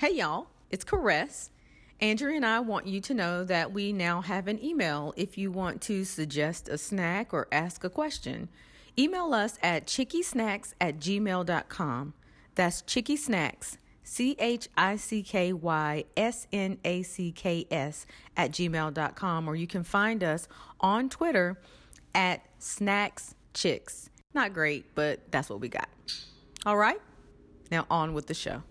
Hey, y'all, it's Caress. Andrew and I want you to know that we now have an email if you want to suggest a snack or ask a question. Email us at chickysnacks at gmail.com. That's Chicky Snacks, C H I C K Y S N A C K S, at gmail.com, or you can find us on Twitter at Snacks Chicks. Not great, but that's what we got. All right, now on with the show.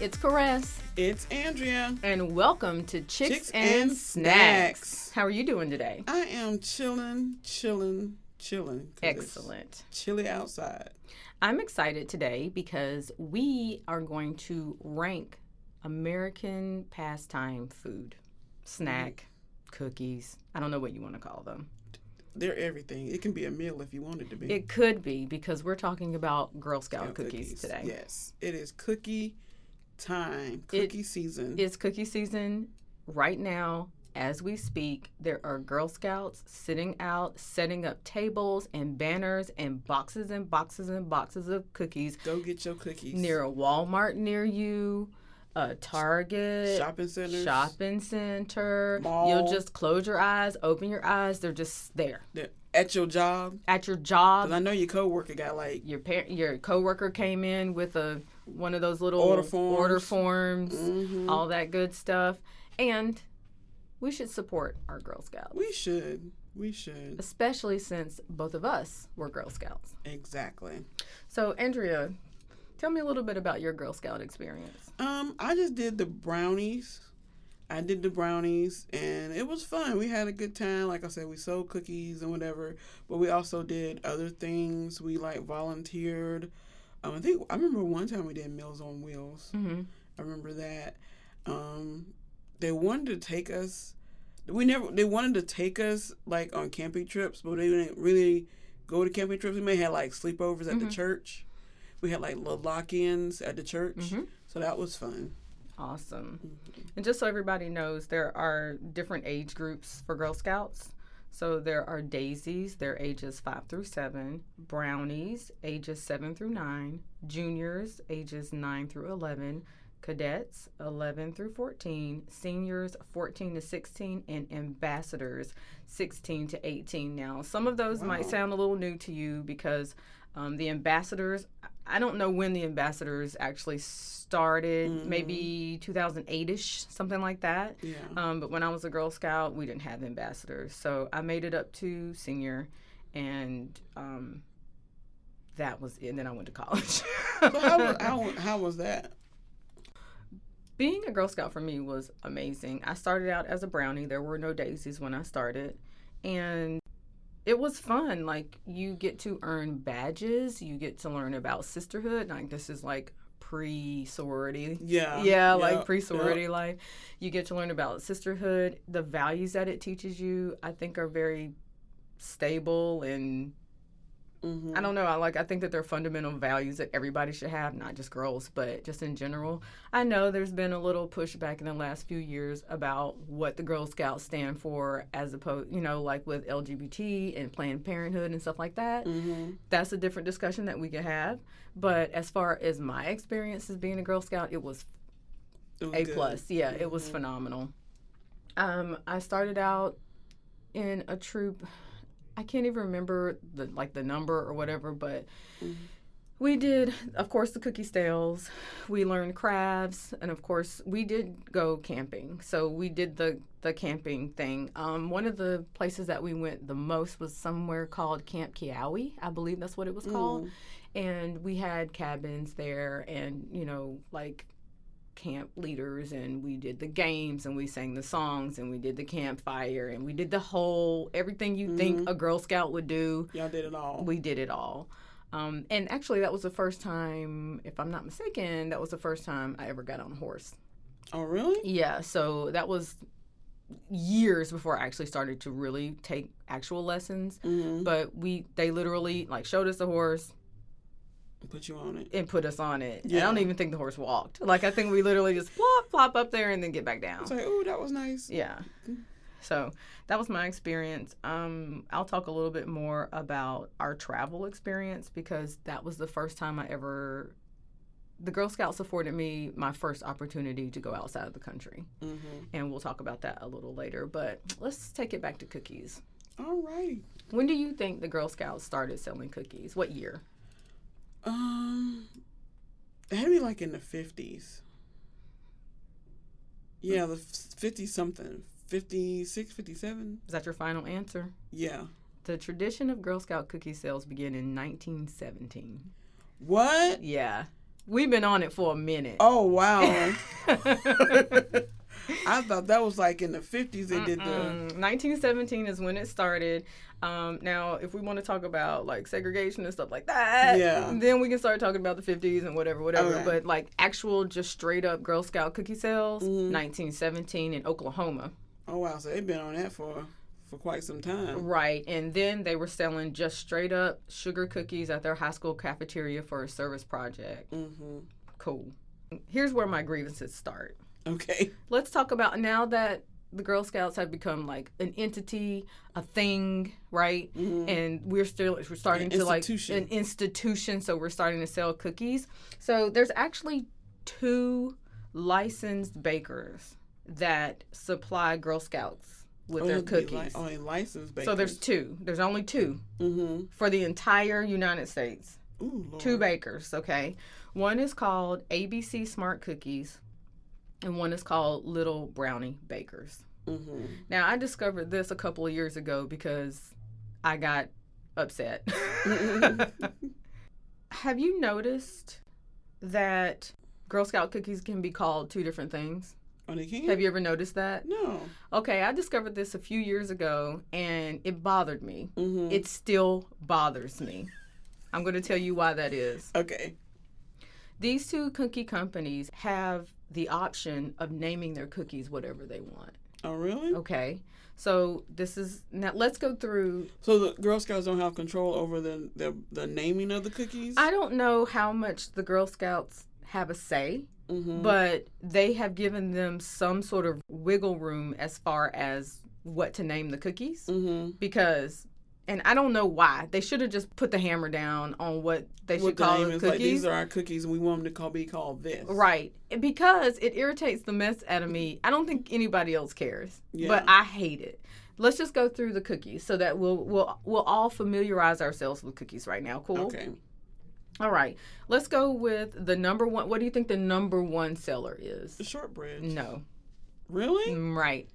It's Caress, It's Andrea. and welcome to Chicks, Chicks and, and Snacks. Snacks. How are you doing today? I am chilling, chilling, chilling. Excellent. Chilly outside. I'm excited today because we are going to rank American pastime food, snack, mm. cookies. I don't know what you want to call them. They're everything. It can be a meal if you want it to be. It could be because we're talking about Girl Scout Scout cookies, today. Yes. It is cookie time. It- Cookie season. It's cookie season right now. As we speak, there are Girl Scouts sitting out, setting up tables and banners and boxes and boxes and boxes of cookies Go get your cookies. near a Walmart near you, a Target, shopping centers. shopping center. Mall. You'll just close your eyes, open your eyes. They're just there They're At your job. at your job. I know your coworker got like Your parent, your coworker came in with a one of those little Order forms. order forms, mhm. all that good stuff, and we should support our Girl Scouts, we should. We should. especially since both of us were Girl Scouts. Exactly. So, Andrea, tell me a little bit about your Girl Scout experience. Um, I just did the brownies. I did the brownies and it was fun. We had a good time. Like I said, we sold cookies and whatever, but we also did other things. We like volunteered. Um, I think I remember one time we did Meals on Wheels. Mm-hmm. I remember that. Um, they wanted to take us. We never. They wanted to take us like on camping trips, but they didn't really go to camping trips. We may have like sleepovers at the Mhm. church. We had like little lock-ins at the church, Mhm. so that was fun. Awesome. Mm-hmm. And just so everybody knows, there are different age groups for Girl Scouts. So there are daisies, they're ages 5 through 7, brownies, ages 7 through 9, juniors, ages 9 through 11, cadets, 11 through 14, seniors, 14 to 16, and ambassadors, 16 to 18. Now, some of those might sound a little new to you because um, the ambassadors, I don't know when the ambassadors actually started, Mhm. maybe 2008 ish, something like that. Yeah. Um, but when I was a Girl Scout, we didn't have ambassadors. So I made it up to senior, and um, that was it. And then I went to college. so how, how how was that? Being a Girl Scout for me was amazing. I started out as a brownie. There were no daisies when I started. And it was fun. Like, you get to earn badges, you get to learn about sisterhood. Like, this is like pre sorority. Yeah. Yeah, like pre sorority life. You get to learn about sisterhood. The values that it teaches you, I think, are very stable and Mhm. I don't know. I like. I think that they're fundamental values that everybody should have, not just girls, but just in general. I know there's been a little pushback in the last few years about what the Girl Scouts stand for, as opposed, you know, like with LGBT and Planned Parenthood and stuff like that. Mhm. That's a different discussion that we could have. But as far as my experience as being a Girl Scout, it was It was a good. plus. Yeah, it was Mhm. phenomenal. Um, I started out in a troop. I can't even remember the like the number or whatever, but Mhm. we did, of course, the cookie stales. We learned crafts, and of course, we did go camping. So we did the the camping thing. Um, one of the places that we went the most was somewhere called Camp Kiawi. I believe that's what it was called Mm. and we had cabins there and you know like camp leaders and we did the games and we sang the songs and we did the campfire and we did the whole everything you think Mhm. a girl scout would do Y'all did it all. we did it all um, and actually that was the first time if i'm not mistaken that was the first time i ever got on a horse oh really? yeah so that was years before I actually started to really take actual lessons. hmm But we they literally like showed us the horse Put you on it. and put us on it. And I don't even think the horse walked. Like I think we literally just plop plop up there and then get back down. It's like, oh, that was nice. Yeah. So that was my experience. Um, I'll talk a little bit more about our travel experience because that was the first time I ever. The Girl Scouts afforded me my first opportunity to go outside of the country, hmm and we'll talk about that a little later. But let's take it back to cookies. All right. When do you think the Girl Scouts started selling cookies? What year? Um, it had to be like in the fifties. Yeah, the fifty something, 56, 57. Is that your final answer? Yeah. The tradition of Girl Scout cookie sales began in 1917. What? Yeah. We've been on it for a minute. Oh wow! I thought that was like in the fifties. They did the. Mm, 1917 is when it started. Um, now, if we want to talk about like segregation and stuff like that, Yeah. then we can start talking about the 50s and whatever, whatever. But like actual, just straight up Girl Scout cookie sales, Mhm. 1917 in Oklahoma. Oh wow! So they've been on that for for quite some time. Right. And then they were selling just straight up sugar cookies at their high school cafeteria for a service project. Mm-hmm. Cool. Here's where my grievances start. Okay. let's talk about now that the Girl Scouts have become like an entity, a thing, right? Mhm. And we're still we're starting to like an institution, so we're starting to sell cookies. So there's actually two licensed bakers that supply Girl Scouts with their cookies. Li- and licensed bakers. so there's two. There's only two Mm-hmm. for the entire United States. Ooh. Two bakers, okay? One is called ABC Smart Cookies and one is called Little Brownie Bakers. Mm-hmm. Now, I discovered this a couple of years ago because I got upset. Have you noticed that Girl Scout cookies can be called two different things? Oh, they can. Have you ever noticed that? No. Okay, I discovered this a few years ago and it bothered me. Mm-hmm. It still bothers me. I'm going to tell you why that is. okay. These two cookie companies have the option of naming their cookies whatever they want. Oh, really? Okay. So this is now let's go through So the Girl Scouts don't have control over the the, the naming of the cookies. I don't know how much the Girl Scouts have a say, mm-hmm. but they have given them some sort of wiggle room as far as what to name the cookies mm-hmm. because and I don't know why. They should have just put the hammer down on what they should What the call the cookies. like? These are our cookies, and we want them to call be called this. Right. Because it irritates the mess out of me. I don't think anybody else cares. Yeah. But I hate it. Let's just go through the cookies so that we'll we'll we'll all familiarize ourselves with cookies right now. Cool. Okay. All right. Let's go with the number one. What do you think the number one seller is? The shortbread. No. Really? Mm, Right.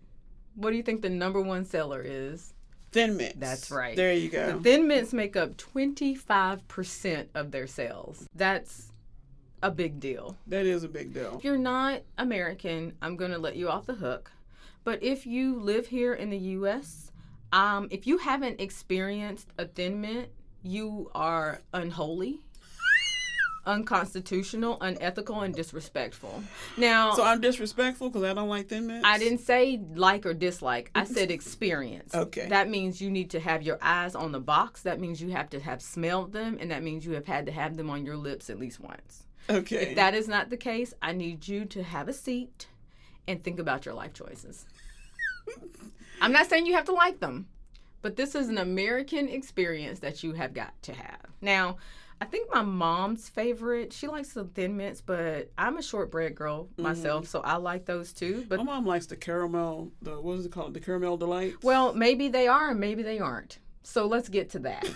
What do you think the number one seller is? Thin mints. That's right. There you The go. Thin Mints make up 25% of their sales. That's a big deal. That is a big deal. If you're not American, I'm going to let you off the hook. But if you live here in the U.S., um, if you haven't experienced a Thin Mint, you are unholy, unconstitutional, unethical, and disrespectful. Now, So I'm disrespectful because I don't like thin mints. I didn't say like or dislike. I said experience. Okay. That means you need to have your eyes on the box. That means you have to have smelled them, and that means you have had to have them on your lips at least once. Okay. If that is not the case, I need you to have a seat and think about your life choices. I'm not saying you have to like them, but this is an American experience that you have got to have. Now, I think my mom's favorite, she likes the thin mints, but I'm a shortbread girl myself, mm-hmm. so I like those too. But My mom likes the caramel. The what is it called? The caramel delight. well, maybe they are and maybe they aren't. So let's get to that.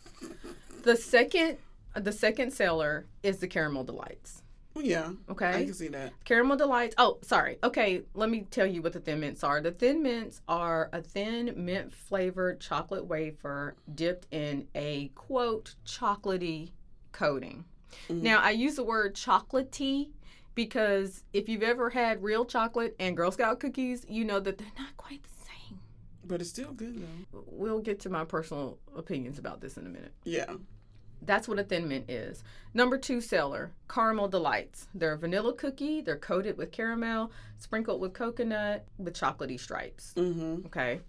the second the second seller is the caramel delights. Yeah. Okay. I can see that. Caramel delights. Oh, sorry. Okay, let me tell you what the thin mints are. The thin mints are a thin mint flavored chocolate wafer dipped in a quote chocolatey coating. Mhm. Now, I use the word chocolatey because if you've ever had real chocolate and Girl Scout cookies, you know that they're not quite the same. But it's still good though. We'll get to my personal opinions about this in a minute. Yeah. That's what a thin mint is. Number two seller, Caramel Delights. They're a vanilla cookie. They're coated with caramel, sprinkled with coconut, with chocolatey stripes. Mm-hmm. Okay.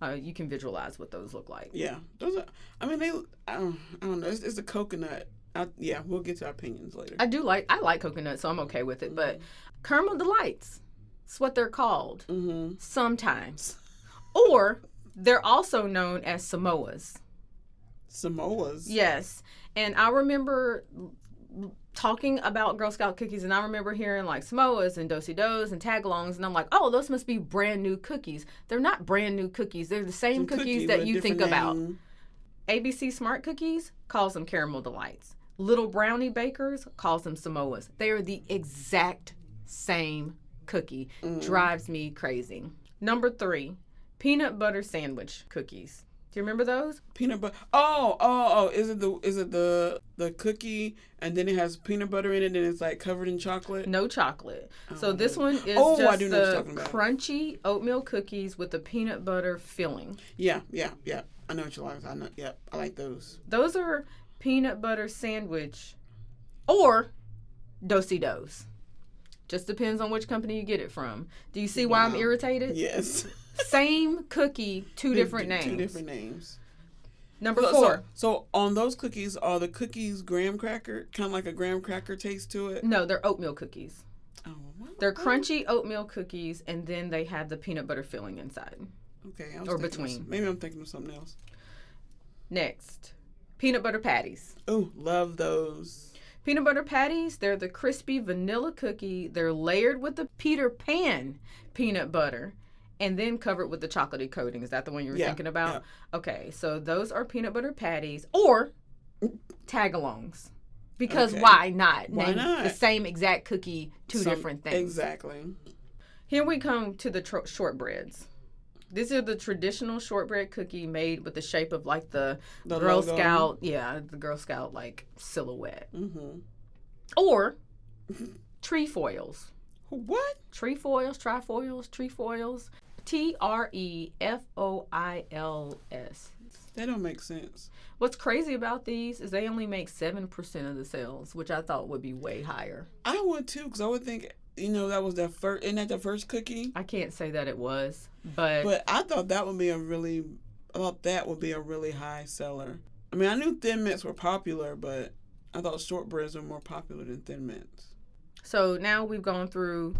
Uh, you can visualize what those look like. Yeah, those are. I mean, they. I don't. I don't know. It's, it's a coconut. I, yeah, we'll get to our opinions later. I do like I like coconut, so I'm okay with it. But caramel delights, it's what they're called mm-hmm. sometimes, or they're also known as Samoas. Samoas. Yes, and I remember talking about Girl Scout cookies, and I remember hearing like Samoas and Dosi Dos and Tagalongs, and I'm like, oh, those must be brand new cookies. They're not brand new cookies. They're the same cookies cookie that you think different about. ABC Smart Cookies calls them caramel delights. Little Brownie Bakers calls them Samoas. They are the exact same cookie. Mm. Drives me crazy. Number three, peanut butter sandwich cookies. Do you remember those? Peanut butter. Oh, oh, oh! Is it the is it the the cookie and then it has peanut butter in it and it's like covered in chocolate? No chocolate. so Oh, this no. one is Oh, I do know what you're the crunchy oatmeal cookies with the peanut butter filling. Yeah, yeah, yeah. I know what you like. I know. Yeah, I like those. Those are peanut butter sandwich or Dosi Dos. Just depends on which company you get it from. Do you see why I'm irritated? Yes. Same cookie, two different names. Two different names. Number So- four. So, so on those cookies, are the cookies graham cracker, kind of like a graham cracker taste to it? No, they're oatmeal cookies. Oh, what? They're crunchy oatmeal cookies, and then they have the peanut butter filling inside. Okay, I was or thinking of between. some- maybe I'm thinking of something else. Next, peanut butter patties. Oh, love those. Peanut butter patties, they're the crispy vanilla cookie. They're layered with the Peter Pan peanut butter and then covered with the chocolatey coating. Is that the one you were Yeah, thinking about? Okay, so those are peanut butter patties or tagalongs. Because Okay. why not? Why Name not? The same exact cookie, two Some- different things. Exactly. Here we come to the tro- shortbreads. These are the traditional shortbread cookie made with the shape of like the, The Girl logo. Scout, yeah, the Girl Scout like silhouette. Mm-hmm. Or trefoils. What? Trefoils, trifoils, trefoils. T R E F O I L S. That don't make sense. What's crazy about these is they only make 7% of the sales, which I thought would be way higher. I would too, because I would think, you know, that was the first. Isn't that the first cookie? I can't say that it was, but, But I thought that would be a really. I thought that would be a really high seller. I mean, I knew Thin Mints were popular, but I thought shortbreads were more popular than Thin Mints. so now we've gone through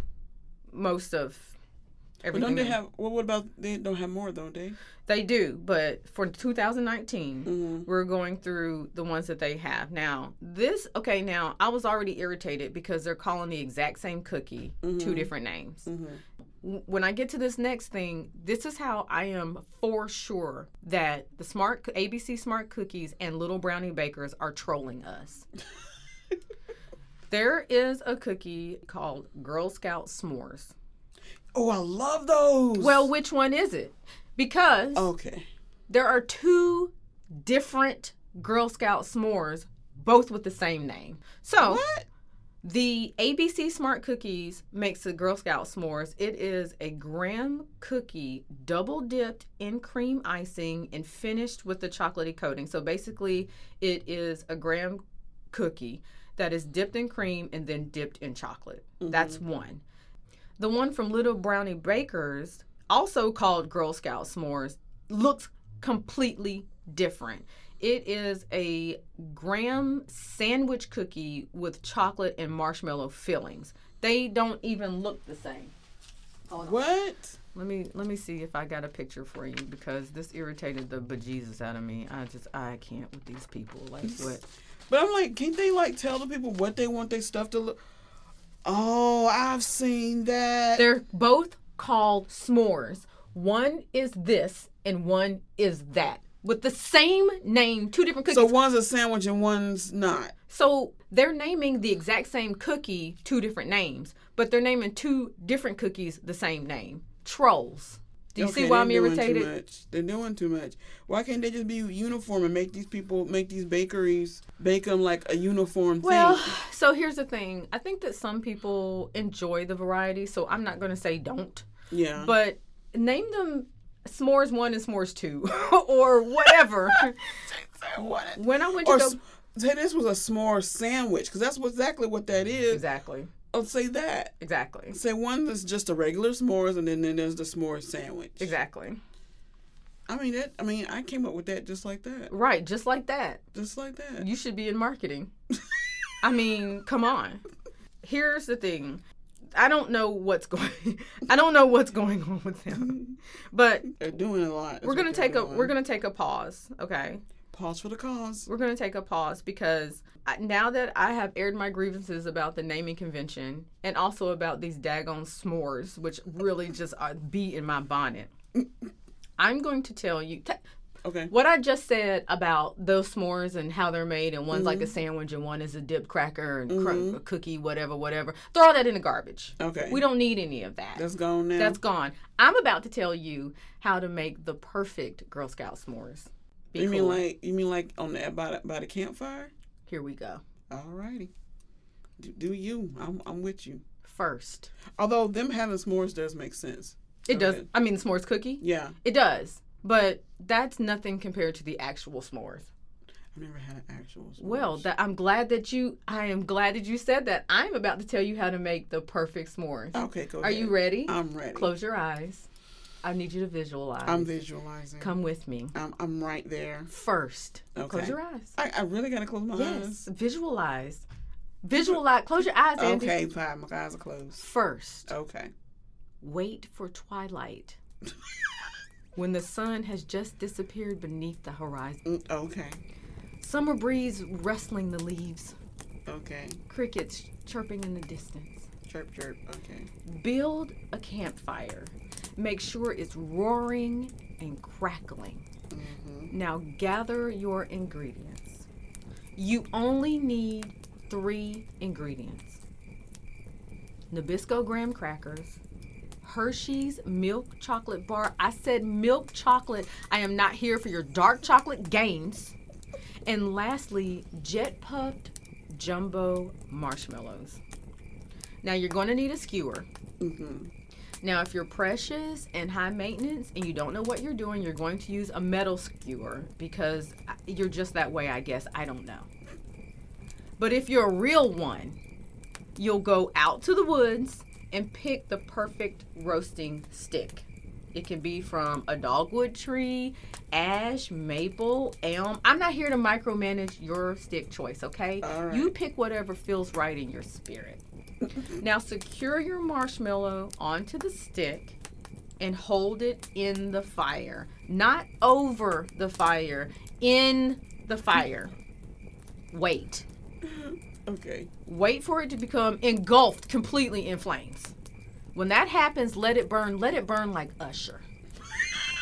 most of But don't they have? Well, what about they don't have more, though, don't they? They do, but for 2019, Mm-hmm. we're going through the ones that they have. Now, this, okay, now I was already irritated because they're calling the exact same cookie two Mhm. different names. Mm-hmm. When I get to this next thing, this is how I am for sure that the smart ABC Smart Cookies and Little Brownie Bakers are trolling us. there is a cookie called Girl Scout S'mores. Oh, I love those. Well, which one is it? Because okay. there are two different Girl Scout s'mores, both with the same name. So What? the ABC Smart Cookies makes the Girl Scout s'mores. It is a graham cookie double dipped in cream icing and finished with the chocolatey coating. So basically, it is a graham cookie that is dipped in cream and then dipped in chocolate. That's mm-hmm. one. The one from Little Brownie Bakers, also called Girl Scout s'mores, looks completely different. It is a graham sandwich cookie with chocolate and marshmallow fillings. They don't even look the same. What? Let me let me see if I got a picture for you because this irritated the bejesus out of me. I just I can't with these people. Like what? But I'm like, can't they like tell the people what they want their stuff to look? Oh, I've seen that. They're both called s'mores. One is this and one is that. With the same name, two different cookies. so one's a sandwich and one's not. So they're naming the exact same cookie two different names, but they're naming two different cookies the same name. Trolls. Do you Okay, see why I'm irritated? Too much. They're doing too much. Why can't they just be uniform and make these people, make these bakeries, bake them like a uniform Well, thing? so here's the thing. I think that some people enjoy the variety, so I'm not going to say don't, Yeah. but name them S'mores 1 and S'mores 2 or whatever. When I went to or go s- say this was a s'more sandwich because that's exactly what that is. Exactly. I'll say that. Exactly. Say one that's just a regular s'mores, and then, then there's the s'more sandwich. Exactly. I mean that. I mean, I came up with that just like that, Right, just like that. just like that. You should be in marketing. I mean, come on. Here's the thing. I don't know what's going I don't know what's going on with them. But They're doing a lot. we're to take a doing. we're going to take a pause, okay? Pause for the cause. We're going to take a pause because I, now that I have aired my grievances about the naming convention and also about these daggone s'mores, which really just are bee in my bonnet, I'm going to tell you. T- Okay. what I just said about those s'mores and how they're made, and one's like a mm-hmm. sandwich and one is a dip cracker and cr- mm-hmm. a cookie, whatever, whatever. Throw all that in the garbage. Okay. We don't need any of that. That's gone now. That's gone. I'm about to tell you how to make the perfect Girl Scout s'mores. Be you mean like you mean like on the by the, by the campfire? Here we go. Alrighty. Do, do you? I'm I'm with you. First, Although them having s'mores does make sense. it does. Okay. I mean, s'mores cookie. Yeah. It does, but that's nothing compared to the actual s'mores. I've never had an actual. S'mores. Well, that I'm glad that you. I am glad that you said that. I'm about to tell you how to make the perfect s'mores. okay, go Are ahead. you ready? I'm ready. Close your eyes. I need you to visualize. I'm visualizing. Come with me. I'm I'm right there. First, Okay. close your eyes. I, I really gotta close my Yes, eyes. visualize. Visualize. Close your eyes, Andy. Okay, fine. My eyes are closed. First, Okay. wait for twilight. when the sun has just disappeared beneath the horizon. Mm, Okay. Summer breeze rustling the leaves. Okay. Crickets chirping in the distance. Chirp chirp. Okay. Build a campfire. Make sure it's roaring and crackling. Mm-hmm. Now gather your ingredients. You only need three ingredients Nabisco graham crackers, Hershey's milk chocolate bar. I said milk chocolate. I am not here for your dark chocolate games. And lastly, jet puffed jumbo marshmallows. Now you're going to need a skewer. Mm-hmm. Now, if you're precious and high maintenance and you don't know what you're doing, you're going to use a metal skewer because you're just that way, I guess. I don't know. But if you're a real one, you'll go out to the woods and pick the perfect roasting stick. It can be from a dogwood tree, ash, maple, elm. I'm not here to micromanage your stick choice, okay? Right. You pick whatever feels right in your spirit. Now secure your marshmallow onto the stick and hold it in the fire. Not over the fire, in the fire. Wait. Okay. Wait for it to become engulfed completely in flames. When that happens, let it burn. Let it burn like Usher.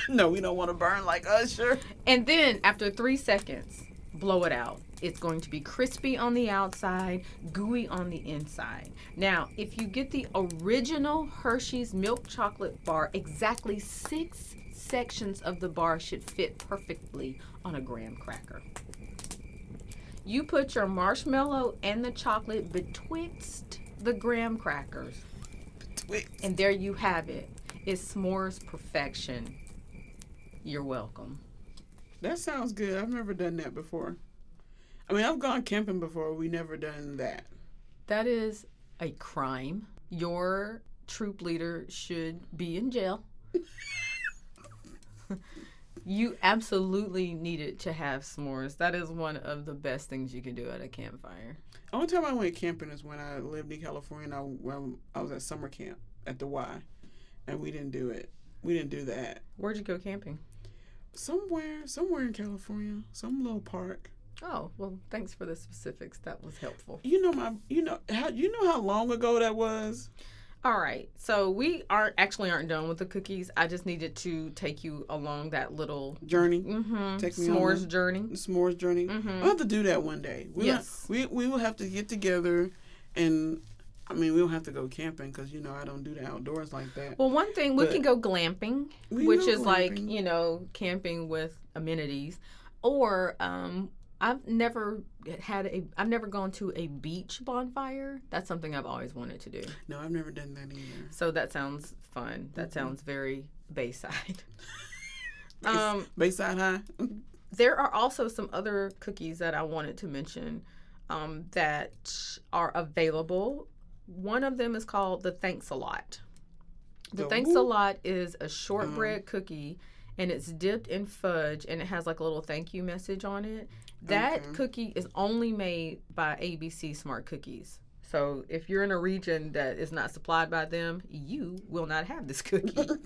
No, we don't want to burn like Usher. And then after three seconds, blow it out. It's going to be crispy on the outside, gooey on the inside. Now, if you get the original Hershey's milk chocolate bar, exactly six sections of the bar should fit perfectly on a graham cracker. You put your marshmallow and the chocolate betwixt the graham crackers, Betwixt. and there you have it. It's s'mores perfection. You're welcome. That sounds good. I've never done that before. I mean, I've gone camping before. We never done that. That is a crime. Your troop leader should be in jail. you absolutely needed to have s'mores. That is one of the best things you can do at a campfire. Only time I went camping is when I lived in California. And I, when I was at summer camp at the Y, and we didn't do it. We didn't do that. Where'd you go camping? Somewhere, somewhere in California, some little park. Oh, well, thanks for the specifics. That was helpful. You know my, you know how, you know how long ago that was. All right. So we aren't actually aren't done with the cookies. I just needed to take you along that little Journey, mm-hmm, Take me on s'mores the- journey. s'mores journey. Mhm. I'll have to do that one day. We Yes. we we will have to get together, and I mean we don't have to go camping because you know I don't do the outdoors like that. Well, one thing we can go glamping, which is like you know camping with amenities, or um, I've never had a I've never gone to a beach bonfire. That's something I've always wanted to do. No, I've never done that either. So that sounds fun. That Mhm. sounds very Bayside. Um, Bayside High. There are also some other cookies that I wanted to mention um, that are available. One of them is called the Thanks a Lot. The, The Thanks a? Lot is a shortbread cookie and it's dipped in fudge and it has like a little thank you message on it. That Okay. cookie is only made by ABC Smart Cookies. So if you're in a region that is not supplied by them, you will not have this cookie.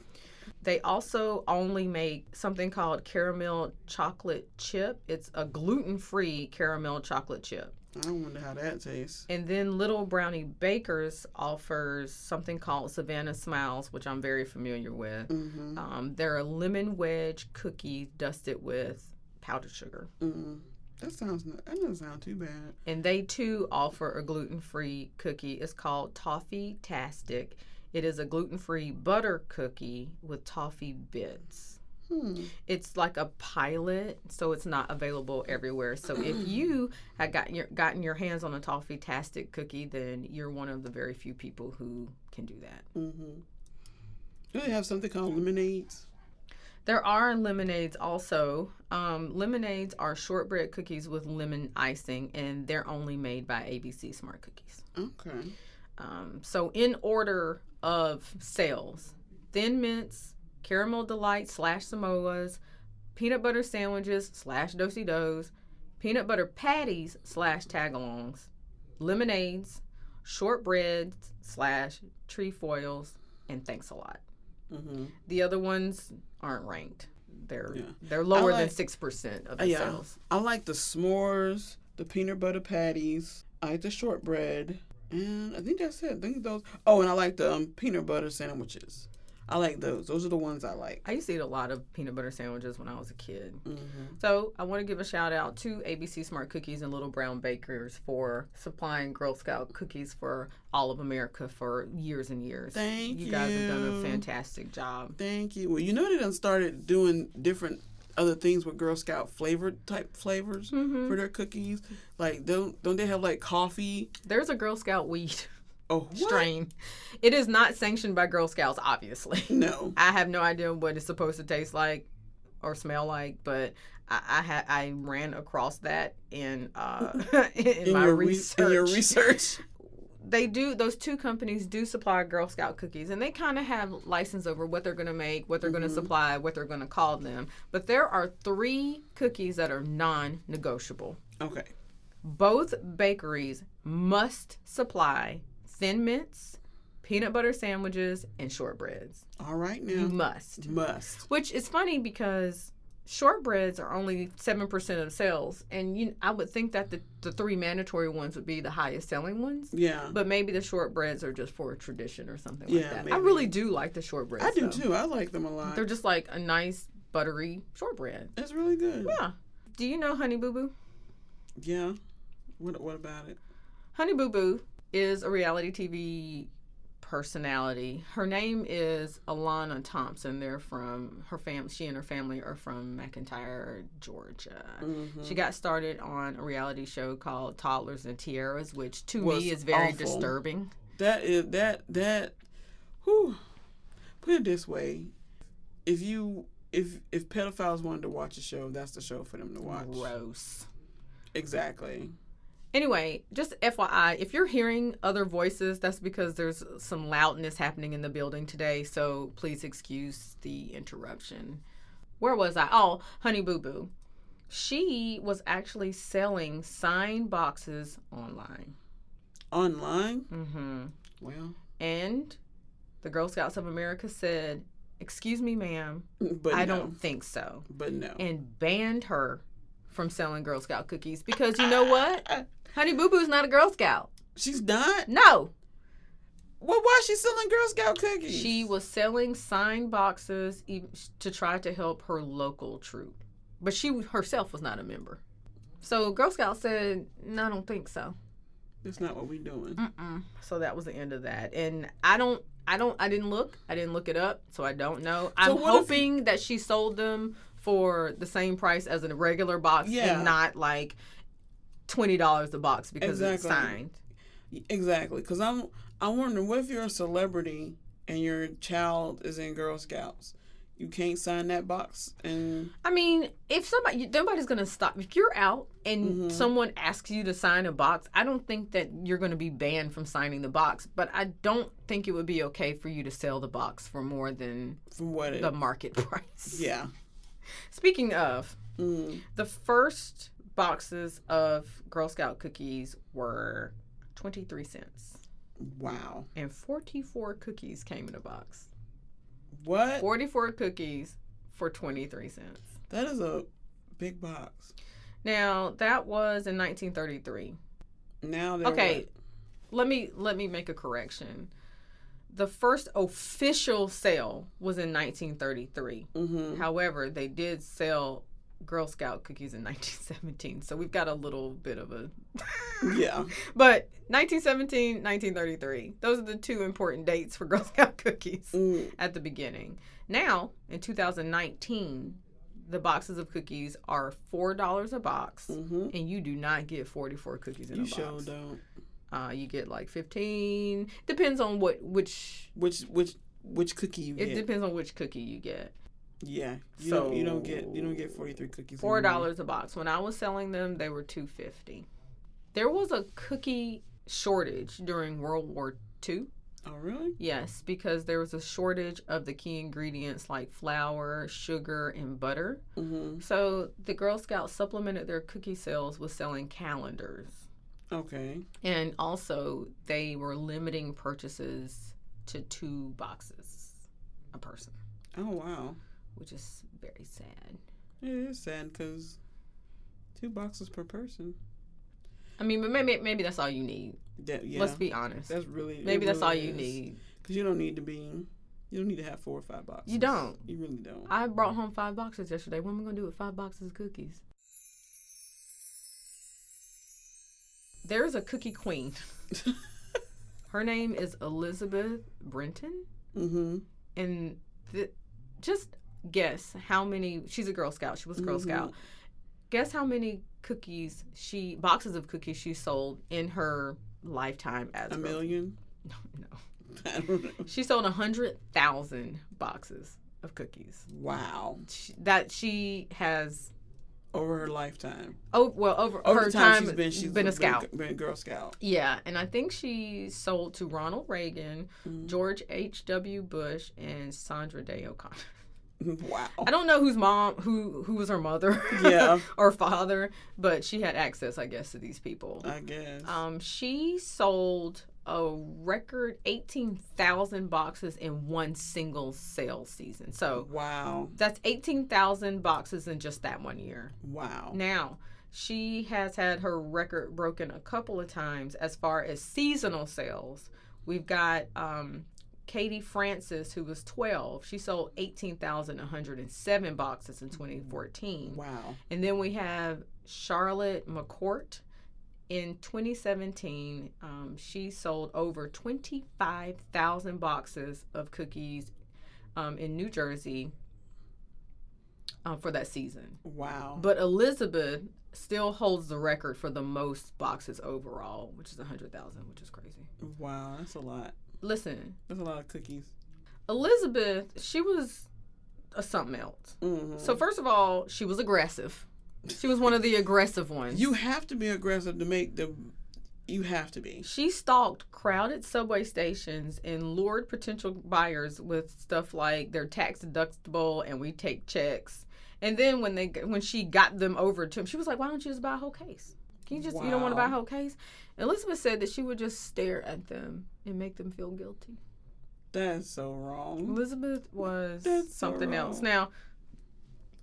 They also only make something called caramel chocolate chip. It's a gluten free caramel chocolate chip. I wonder how that tastes. And then Little Brownie Bakers offers something called Savannah Smiles, which I'm very familiar with. Mm-hmm. Um, they're a lemon wedge cookie dusted with powdered sugar. Mm-hmm. That sounds. That doesn't sound too bad. And they too offer a gluten free cookie. It's called Toffee Tastic. It is a gluten free butter cookie with toffee bits. Hmm. It's like a pilot, so it's not available everywhere. So if you had gotten your gotten your hands on a toffee tastic cookie, then you're one of the very few people who can do that. Mm-hmm. Do they have something called lemonades? There are lemonades also. Um, lemonades are shortbread cookies with lemon icing, and they're only made by ABC Smart Cookies. Okay. Um, so, in order of sales, Thin Mints, Caramel Delight slash Samoas, peanut butter sandwiches slash dosey dos, peanut butter patties slash tagalongs, lemonades, shortbreads slash trefoils, and thanks a lot. Mm-hmm. The other ones aren't ranked. They're Yeah. they're lower like- than six percent of the yeah. sales. I like the s'mores, the peanut butter patties. I like the shortbread, and I think that's it. I think those. Oh, and I like the um, peanut butter sandwiches. I like those. Those are the ones I like. I used to eat a lot of peanut butter sandwiches when I was a kid. Mm-hmm. So I want to give a shout out to ABC Smart Cookies and Little Brown Bakers for supplying Girl Scout cookies for all of America for years and years. Thank you You guys have done a fantastic job. Thank you. Well, you know they done started doing different other things with Girl Scout flavored type flavors Mhm. for their cookies. Like don't don't they have like coffee? There's a Girl Scout weed Oh, what? strain. It is not sanctioned by Girl Scouts, obviously. No. I have no idea what it's supposed to taste like or smell like, but I I, ha- I ran across that in uh, in, my your re- research. in your research. they do those two companies do supply girl scout cookies and they kind of have license over what they're going to make what they're going to supply what they're going to call them but there are three cookies that are non-negotiable Okay. both bakeries must supply thin mints peanut butter sandwiches and shortbreads All right now. you must Must. which is funny because shortbreads are only 7% of sales and you i would think that the, the three mandatory ones would be the highest selling ones Yeah. but maybe the shortbreads are just for tradition or something Yeah, like that. I really do like the shortbreads. I do though. too. I like them a lot. They're just like a nice buttery shortbread. It's really good. Yeah. Do you know Honey Boo Boo? Yeah. What What about it? Honey Boo Boo is a reality TV personality. Her name is Alana Thompson. They're from her fam. She and her family are from McIntyre, Georgia. Mhm. She got started on a reality show called Toddlers and Tiaras, which to Was me is very awful. disturbing. That is that that. Whew. Put it this way, if you if if pedophiles wanted to watch a show, that's the show for them to watch. Gross. Exactly. Anyway, just FYI, if you're hearing other voices, that's because there's some loudness happening in the building today. So please excuse the interruption. Where was I? Oh, Honey Boo Boo. She was actually selling signed boxes online. Online. Mm hmm Well, And the Girl Scouts of America said, Excuse me, ma'am, but I no. don't think so. But no. And banned her from selling Girl Scout cookies because you know what? Honey Boo Boo's not a Girl Scout. She's not. No, Well, why is she selling Girl Scout cookies? She was selling sign boxes to try to help her local troop, but she herself was not a member. So Girl Scout said, "No, I don't think so." That's not what we're doing. Mm-mm. So that was the end of that. And I don't, I don't, I didn't look. I didn't look it up, so I don't know. I'm what if you- hoping that she sold them for the same price as a regular box Yeah. and not like twenty dollars a box because it's Exactly. signed. Exactly, because I'm I'm wondering what if you're a celebrity and your child is in Girl Scouts. you can't sign that box and I mean, if somebody, nobody's gonna stop. If you're out and Mhm. someone asks you to sign a box, I don't think that you're gonna be banned from signing the box. But I don't think it would be okay for you to sell the box for more than from what it the market price. yeah Speaking of, mm, the first boxes of Girl Scout cookies were twenty three cents, wow and forty four cookies came in a box. what Forty four cookies for twenty three cents. that is a big box Now that was in 1933. now Okay, let me let me make a correction. The first official sale was in 1933. mm-hmm. However, they did sell Girl Scout cookies in 1917. So we've got a little bit of a yeah But 1917, 1933. Those are the two important dates for Girl Scout cookies mm, at the beginning. Now, in 2019, the boxes of cookies are $4 a box mm-hmm. and you do not get 44 cookies in you a sure box. don't Uh, you get like 15. Depends on what which. which which which cookie you It get depends on which cookie you get. yeah you don't you don't get you don't get 43 cookies Four dollars a box. When I was selling them, they were two fifty. There was a cookie shortage during World War II. oh really Yes, because there was a shortage of the key ingredients like flour, sugar, and butter. mm-hmm. So the Girl Scouts supplemented their cookie sales with selling calendars. Okay And also, they were limiting purchases to two boxes a person, oh wow which is very sad. it is sad because two boxes per person I mean, but maybe maybe that's all you need. that yeah Let's be honest. that's really Maybe that's all you is. need. Because you don't need to be, you don't need to have four or five boxes. You don't. You really don't. I brought home five boxes yesterday. What am I gonna do with five boxes of cookies? There's a cookie queen. Her name is Elizabeth Brinton, mm-hmm. and th- just guess how many. She's a Girl Scout. She was a Girl Mhm. Scout. Guess how many cookies she boxes of cookies she sold in her lifetime as A Girl- million? No, no. I don't know. She sold a hundred thousand boxes of cookies. Wow. She, that she has. Over her lifetime. Oh well, over, Over her time, time, she's been, she's been a scout. Been, a Girl Scout. Yeah, and I think she sold to Ronald Reagan, Mhm. George H. W. Bush, and Sandra Day O'Connor. Wow. I don't know whose mom, who who was her mother, Yeah. or father, but she had access, I guess, to these people. I guess. Um, she sold a record eighteen thousand boxes in one single sales season. So wow. that's eighteen thousand boxes in just that one year. Wow. Now, she has had her record broken a couple of times as far as seasonal sales. We've got um, Katie Francis, who was 12. She sold 18,107 boxes in 2014. Wow. And then we have Charlotte McCourt. In 2017, um, she sold over 25,000 boxes of cookies um, in New Jersey um, for that season. Wow. But Elizabeth still holds the record for the most boxes overall, which is 100,000, which is crazy. wow. That's a lot. Listen, That's a lot of cookies. Elizabeth, she was a something else. hmm So, first of all, she was aggressive. She was one of the aggressive ones. you have to be aggressive to make the. You have to be. She stalked crowded subway stations and lured potential buyers with stuff like they're tax deductible and we take checks. And then when they when she got them over to him, she was like, "Why don't you just buy a whole case? Can you just you don't want to buy a whole case?" Elizabeth said that she would just stare at them and make them feel guilty. That's so wrong. Elizabeth was That's so something else. Now,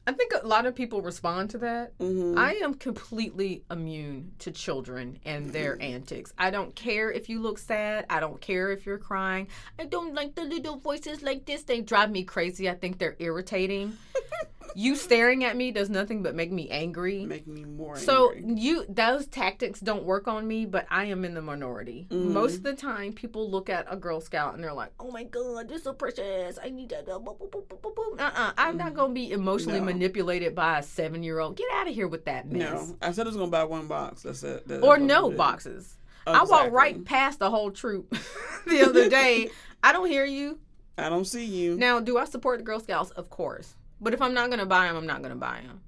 I think a lot of people respond to that. hmm I am completely immune to children and their antics. I don't care if you look sad. I don't care if you're crying. I don't like the little voices like this. They drive me crazy. I think they're irritating. you staring at me does nothing but make me angry. Make me more Angry. So you those tactics don't work on me, but I am in the minority. Mhm. Most of the time, people look at a Girl Scout and they're like, "Oh my God, this is so precious. I need that." Uh, boop, boop, boop, boop, boop, boop." Uh-uh. I'm not gonna be emotionally Mm. No. manipulated by a seven year old. Get out of here with that mess. No, I said I was gonna buy one box. That's it. That's Or no boxes. I walked right past the whole troop the other day. I don't hear you. I don't see you. Now, do I support the Girl Scouts? Of course. But if I'm not going to buy them, I'm not going to buy them.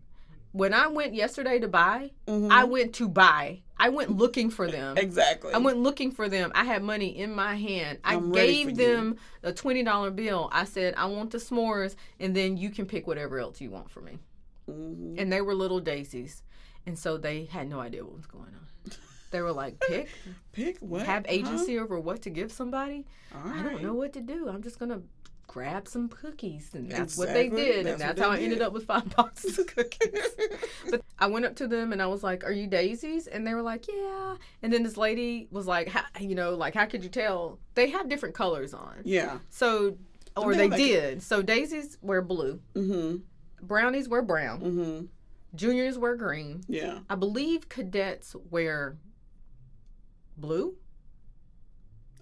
When I went yesterday to buy, Mhm. I went to buy. I went looking for them. exactly. I went looking for them. I had money in my hand. I I'm ready gave for you. them a twenty dollar bill. I said, I want the s'mores, and then you can pick whatever else you want for me. Mhm. And they were little daisies, and so they had no idea what was going on. They were like, pick, Pick what? have Huh? agency over what to give somebody. I don't know what to do. I'm just gonna grab some cookies, and that's what they did, That's and that's how I ended up with five boxes of cookies. but I went up to them and I was like, "Are you daisies?" And they were like, "Yeah." And then this lady was like, "You know, like how could you tell?" They had different colors on, Yeah. so or they they have, like, a- did. So daisies wear blue, Mm-hmm. brownies wear brown, Mm-hmm. juniors wear green. Yeah. I believe cadets wear blue.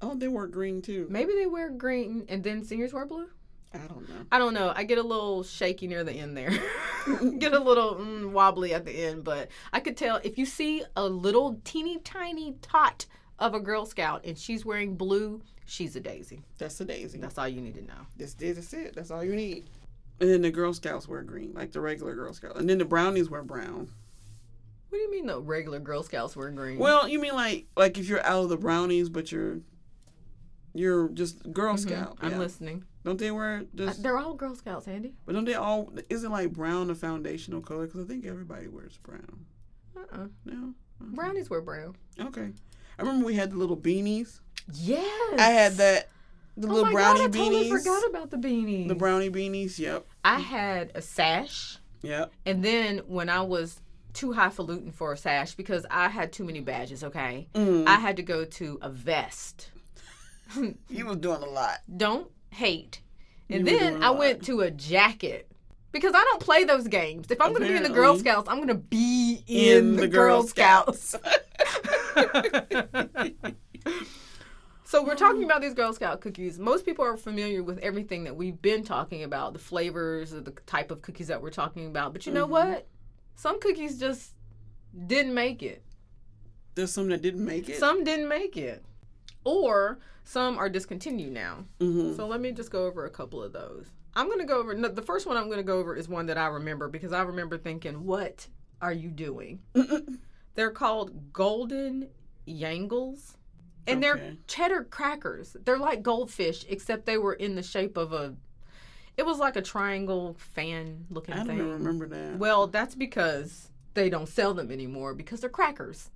Oh, they were green too. Maybe they wear green, and then seniors wear blue. I don't know. I don't know. I get a little shaky near the end there. get a little mm, wobbly at the end, but I could tell if you see a little teeny tiny tot of a Girl Scout and she's wearing blue, she's a daisy. That's a daisy. That's all you need to know. This this is it. That's all you need. And then the Girl Scouts wear green, like the regular Girl Scouts. And then the brownies wear brown. What do you mean the regular Girl Scouts wear green? Well, you mean like like if you're out of the brownies, but you're you're just Girl Mhm. Scout. I'm yeah. listening. Don't they wear Uh, just? They're all Girl Scouts, Andy. But don't they all? Isn't like brown the foundational color? Because I think everybody wears brown. Uh-uh. No. Brownies wear brown. Okay. I remember we had the little beanies. Yes. I had that. The Oh little my brownie God, I totally forgot about the beanies. the brownie beanies. Yep. I had a sash. Yep. And then when I was too highfalutin for a sash because I had too many badges, okay? Mm. I had to go to a vest. you was doing a lot. Don't hate. And You then I went to a jacket. Because I don't play those games. If I'm going to be in the Girl Scouts, I'm going to be in, the, Girl, Scouts. so we're talking about these Girl Scout cookies. Most people are familiar with everything that we've been talking about, the flavors, of the type of cookies that we're talking about. But you know Mhm. what? Some cookies just didn't make it. There's some that didn't make it. Some didn't make it. Or some are discontinued now. hmm So let me just go over a couple of those. I'm going to go over no, the first one I'm going to go over is one that I remember because I remember thinking, "What are you doing?" They're called golden yangles. And they're cheddar crackers. They're like goldfish except they were in the shape of a it was like a triangle fan looking thing. I don't remember that. Well, that's because they don't sell them anymore because they're crackers.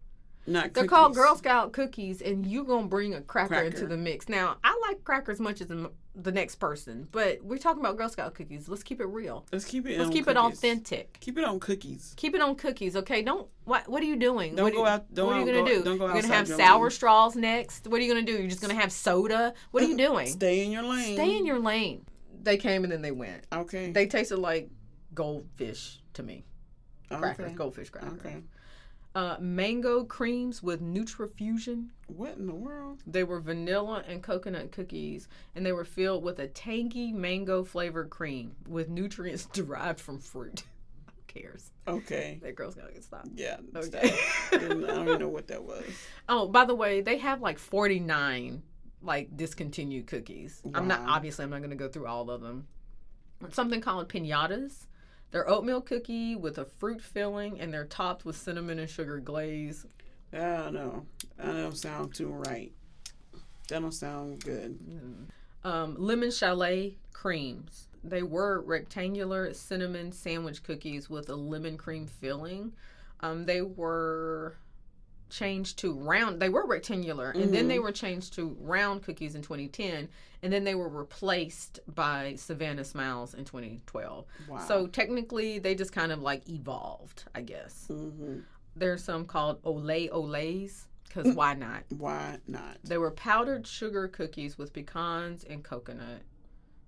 Not They're called. Girl Scout cookies, and you're gonna bring a cracker, Cracker. into the mix. Now, I like crackers much as the, the next person, but we're talking about Girl Scout cookies. Let's keep it real. Let's keep it. Let's on keep it authentic. Keep it on cookies. Keep it on cookies, okay? Don't what? What are you doing? Don't what go are, out- don't what are you gonna go- do? don't go You're gonna have sour lane. straws next. What are you gonna do? You're just gonna have soda. What are you doing? Stay in your lane. Stay in your lane. They came and then they went. Okay. They tasted like goldfish to me. Crackers, okay. goldfish crackers. Okay. Uh, mango creams with Nutrifusion. What in the world? They were vanilla and coconut cookies, and they were filled with a tangy mango flavored cream with nutrients derived from fruit. Who cares? Okay. That girl's gotta get stopped. Yeah. Okay. I don't even know what that was. oh, by the way, they have like 49 like discontinued cookies. I'm not obviously I'm not gonna go through all of them. Something called pinatas. They're oatmeal cookie with a fruit filling, and they're topped with cinnamon and sugar glaze. I don't know. That don't sound too right. That don't sound good. um, lemon chalet creams. They were rectangular cinnamon sandwich cookies with a lemon cream filling. Um, they were changed to round. They were rectangular, and then they were changed to round cookies in 2010, and then they were replaced by Savannah Smiles in 2012. Wow. So technically, they just kind of like evolved, I guess. hmm There's some called Olé Olés, because why not? Why not? They were powdered sugar cookies with pecans and coconut,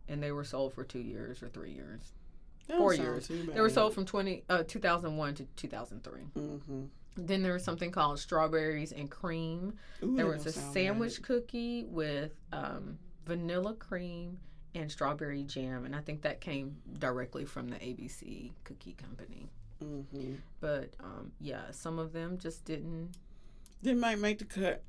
and they were sold for two years or three years. That Four years. They were sold from 20, uh, 2001 to 2003. Mhm. Then there was something called strawberries and cream. Ooh, There was a sandwich bad. cookie with um, vanilla cream and strawberry jam, and I think that came directly from the ABC Cookie Company. Mhm. But um, yeah, some of them just didn't They might make the cut.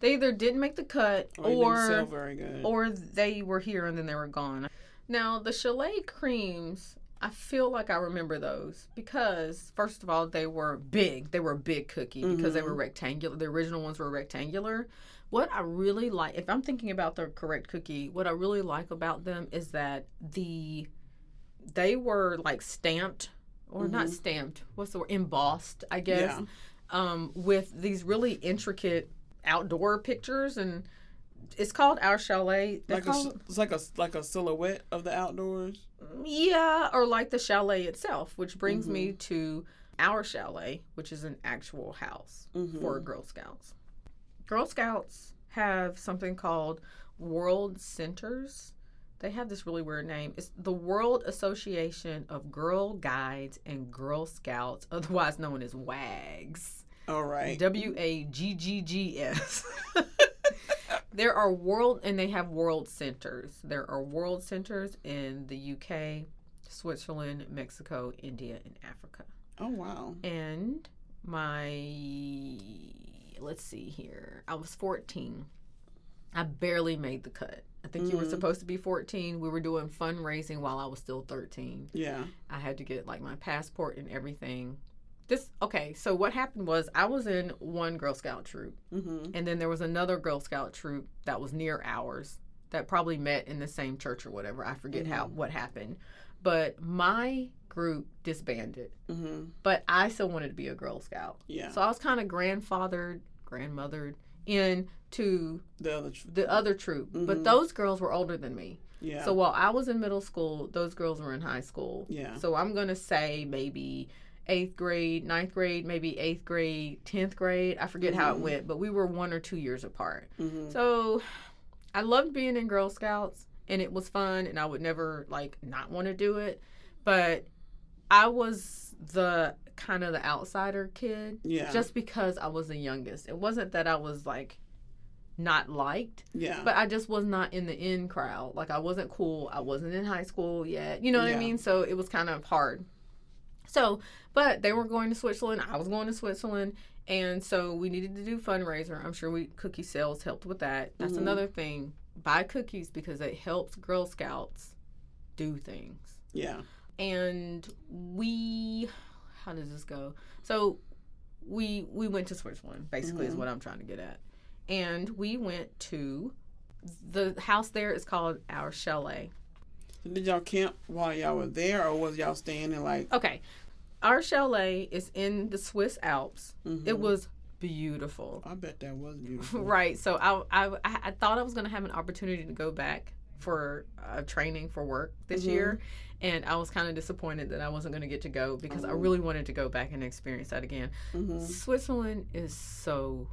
They either didn't make the cut Or, or very good. or they were here and then they were gone. Now the Chalet creams, I feel like I remember those because first of all they were big. They were a big cookie because they were rectangular. The original ones were rectangular. What I really like, if I'm thinking about the correct cookie, what I really like about them is that the they were like stamped or not stamped. What's the word? Embossed, I guess. Yeah. Um, with these really intricate outdoor pictures and it's called our chalet. Like a, it's like a like a silhouette of the outdoors. yeah, or like the chalet itself, which brings me mm-hmm. to our chalet, which is an actual house mm-hmm. for Girl Scouts. Girl Scouts have something called World Centers. They have this really weird name. It's the World Association of Girl Guides and Girl Scouts, otherwise known as WAGGGS. All right. W A G G G S. There are world, and they have world centers. There are world centers in the UK, Switzerland, Mexico, India, and Africa. Oh wow. And my, let's see here, I was 14. I barely made the cut. I think you were Mhm. supposed to be 14. We were doing fundraising while I was still 13. Yeah. I had to get like my passport and everything. This okay, so what happened was I was in one Girl Scout troop Mhm. and then there was another Girl Scout troop that was near ours that probably met in the same church or whatever. I forget how what happened. But my group disbanded. Mhm. But I still wanted to be a Girl Scout. Yeah. So I was kind of grandfathered, grandmothered into the other. Tr- the other troop. But Mhm. those girls were older than me. yeah. So while I was in middle school, those girls were in high school. Yeah. So I'm gonna say maybe eighth grade, ninth grade, maybe eighth grade, tenth grade. I forget how it Mhm. went, but we were one or two years apart. Mhm. So I loved being in Girl Scouts and it was fun and I would never like not want to do it. But I was the kind of the outsider kid yeah. just because I was the youngest. It wasn't that I was like not liked. yeah. But I just was not in the in crowd. Like I wasn't cool. I wasn't in high school yet. You know what Yeah. I mean? So it was kind of hard. So, but they were going to Switzerland. I was going to Switzerland. And so we needed to do fundraiser. I'm sure we cookie sales helped with that. That's Mhm. another thing. Buy cookies because it helps Girl Scouts do things yeah. and we how does this go so we we went to switzerland basically is Mhm. what i'm trying to get at and we went to the house there is called our chalet Did y'all camp while y'all were there, or was y'all staying in like? okay our chalet is in the swiss alps Mhm. it was beautiful I bet that was beautiful. right so I, I i thought i was going to have an opportunity to go back for uh, training for work this Mhm. year and i was kind of disappointed that i wasn't going to get to go because i really wanted to go back and experience that again hmm switzerland is so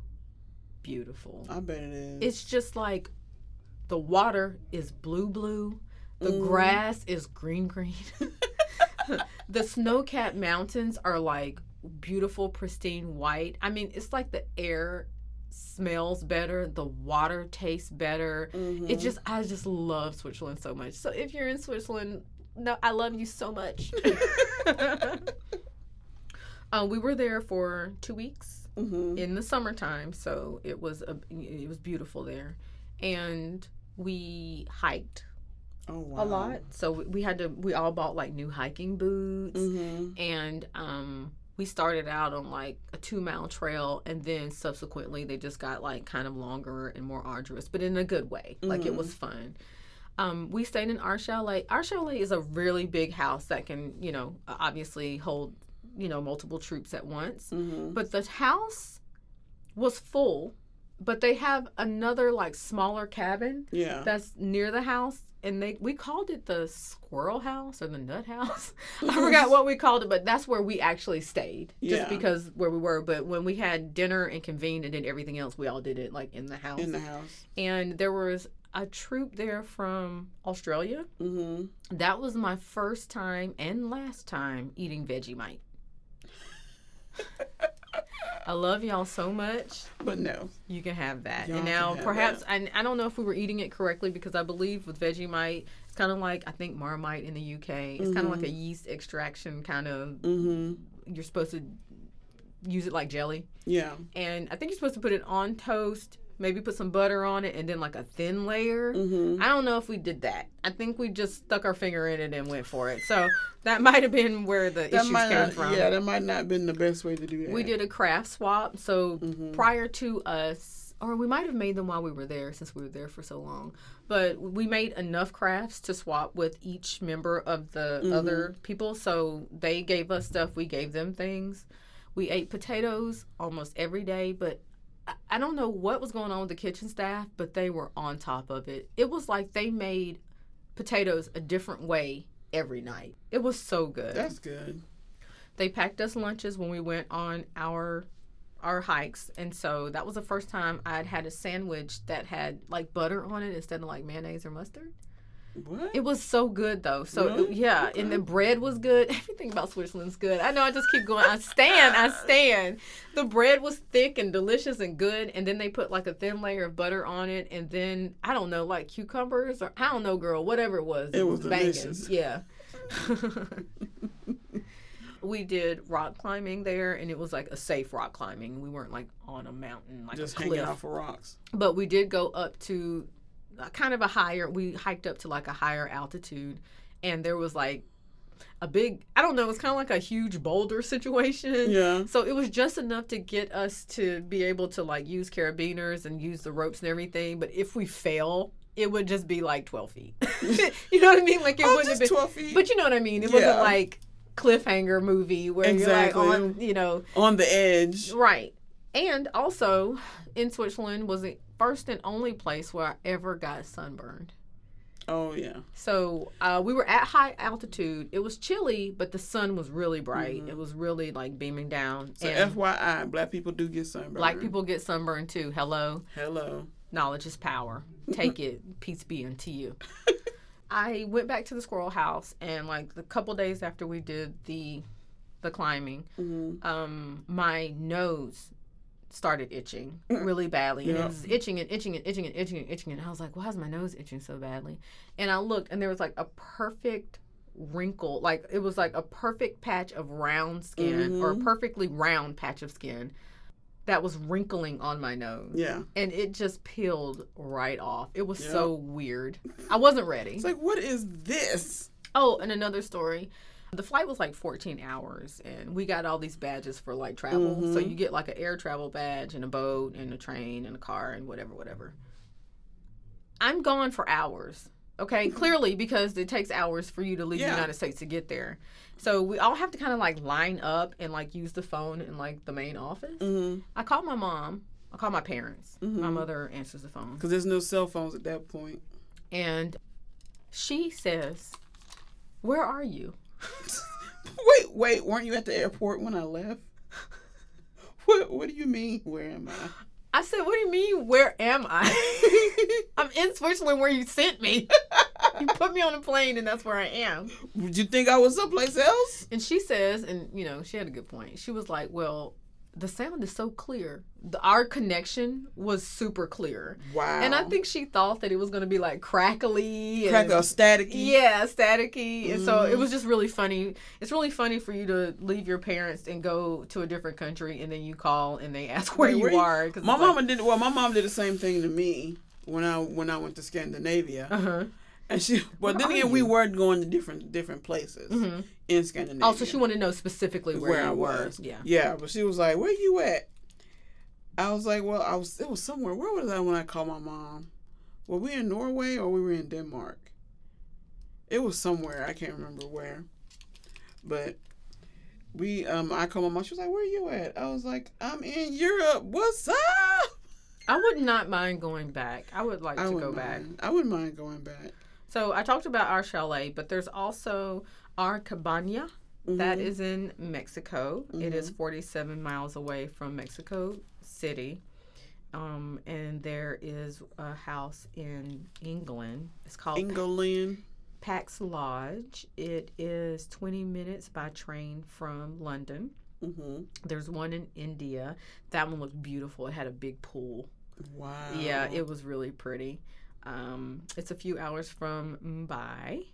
beautiful I bet it is. it's just like the water is blue blue the Mhm. grass is green green the snow-capped mountains are like beautiful pristine white. I mean it's like the air smells better the water tastes better. Mhm. it just i just love switzerland so much. So if you're in switzerland no i love you so much. Um, we were there for two weeks Mhm. in the summertime so it was a, it was beautiful there. And we hiked Oh wow. a lot. So we- had to we all bought like new hiking boots. Hmm and um we started out on like a two mile trail and then subsequently they just got like kind of longer and more arduous but in a good way. Like it was fun. Um, we stayed in our chalet. Our chalet is a really big house that can you know obviously hold you know multiple troops at once. Hmm but the house was full but they have another like smaller cabin Yeah. that's near the house and they we called it the squirrel house or the nut house. I forgot what we called it but that's where we actually stayed just Yeah. because where we were. But when we had dinner and convened and did everything else we all did it like in the house. In the house. and there was a troop there from australia. Hmm that was my first time and last time eating vegemite I love y'all so much. But no. You can have that. Y'all and now, perhaps, I, I don't know if we were eating it correctly because I believe with Vegemite, it's kind of like, I think Marmite in the UK. It's kind of like a yeast extraction kind of, mm-hmm. you're supposed to use it like jelly. Yeah. And I think you're supposed to put it on toast maybe put some butter on it, and then like a thin layer. Mm-hmm. I don't know if we did that. I think we just stuck our finger in it and went for it. So that might have been where the That issues came not, from. yeah, that might not have been the best way to do that. We did a craft swap. So Mhm. prior to us, or we might have made them while we were there since we were there for so long. But we made enough crafts to swap with each member of the Mhm. other people. So they gave us stuff, we gave them things. We ate potatoes almost every day, but I- don't know what was going on with the kitchen staff, but they were on top of it. It was like they made potatoes a different way every night. It was so good That's good. they packed us lunches when we went on our our hikes and so that was the first time i'd had a sandwich that had like butter on it instead of like mayonnaise or mustard What? it was so good though so Really? yeah and the bread was good everything about switzerland's good i know i just keep going i stand i stand the bread was thick and delicious and good and then they put like a thin layer of butter on it and then i don't know like cucumbers or i don't know girl whatever it was It was banging. delicious. yeah we did rock climbing there and it was like a safe rock climbing we weren't like on a mountain like Just a hanging cliff off of rocks. but we did go up to kind of a higher we hiked up to like a higher altitude and there was like a big i don't know it's kind of like a huge boulder situation Yeah. so it was just enough to get us to be able to like use carabiners and use the ropes and everything but if we fail it would just be like 12 feet you know what i mean like it oh, wouldn't have just been 12 feet. but you know what i mean it wasn't Yeah. like cliffhanger movie where Exactly. you're like on you know on the edge. Right. And also, in Switzerland was the first and only place where I ever got sunburned. Oh yeah. So uh, we were at high altitude. It was chilly, but the sun was really bright. Mhm. It was really like beaming down. So and FYI, black people do get sunburned. black people get sunburned too. Hello, Hello. knowledge is power. Take it. Peace be unto you. I went back to the squirrel house, and like the couple days after we did the the climbing, hmm um, my nose started itching really badly. And Yeah. it was itching and itching and itching and itching and itching. And I was like, why is my nose itching so badly? And I looked and there was like a perfect wrinkle. Like it was like a perfect patch of round skin or a Mhm. perfectly round patch of skin that was wrinkling on my nose. Yeah. And it just peeled right off. It was Yeah. so weird. I wasn't ready. It's like, what is this? Oh, and another story. The flight was like 14 hours, and we got all these badges for like travel. So Mhm. you get like an air travel badge, and a boat, and a train, and a car, and whatever, whatever. I'm gone for hours. Okay, clearly because it takes hours for you to leave Yeah. the United States to get there. So we all have to kind of like line up and like use the phone in like the main office. Mm-hmm. I called my mom. I called my parents. My Mhm. mother answers the phone. Because there's no cell phones at that point. And she says, Where are you? wait, wait, weren't you at the airport when I left? What What do you mean? Where am I? I said, What do you mean, where am I? I'm in Switzerland where you sent me. you put me on a plane and that's where I am. Would you think I was someplace else? And she says, and you know, she had a good point. She was like, Well, the sound is so clear. The, our connection was super clear. Wow. And I think she thought that it was going to be like crackly. crack and, staticky. Yeah, staticky. And so it Mhm. was just really funny. It's really funny for you to leave your parents and go to a different country and then you call and they ask where Wait, you where are. Cause My mama did well. My mom did the same thing to me when I when I went to Scandinavia, Uh huh. And she. But Where then again, we you? were going to different different places hmm in Scandinavia. Oh, so she wanted to know specifically where, Where I were. was. Yeah. Yeah, but she was like, "Where you at?" I was like, "Well, I was. It was somewhere. Where was I when I called my mom? Were we in Norway or we were in Denmark? It was somewhere. I can't remember where. But we, um, I called my mom. She was like, "Where you at?" I was like, "I'm in Europe. What's up?" I would not mind going back. I would like I to go wouldn't back. I wouldn't mind going back. So I talked about our chalet, but there's also our cabana. That Mhm. is in Mexico. It is 47 miles away from Mexico City. Um, and there is a house in England. It's called England. Pax Lodge. It is 20 minutes by train from London. hmm There's one in India. That one looked beautiful. It had a big pool. Wow. Yeah, it was really pretty. Um, it's a few hours from Mumbai.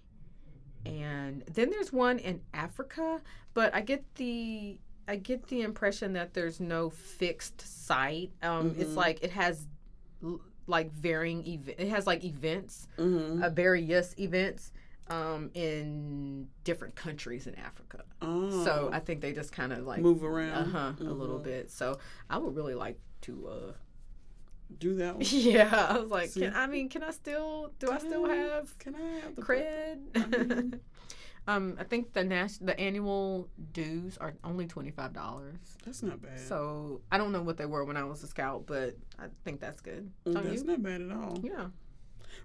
And then there's one in Africa, but I get the I get the impression that there's no fixed site. Um, It's Mhm. like it has l- like varying event. It has like events, Mm-hmm. uh, various events, um, in different countries in Africa. oh. So I think they just kind of like move around. uh huh a little Mhm. bit. So I would really like to. uh Do that. One. Yeah, I was like, can, I mean, can I still? Do I still I- have Can I have the cred? I mean- um, I think the nas- the annual dues are only twenty five dollars. That's not bad. So I don't know what they were when I was a scout, but I think that's good. Mm, Don't that's you? not bad at all. Yeah,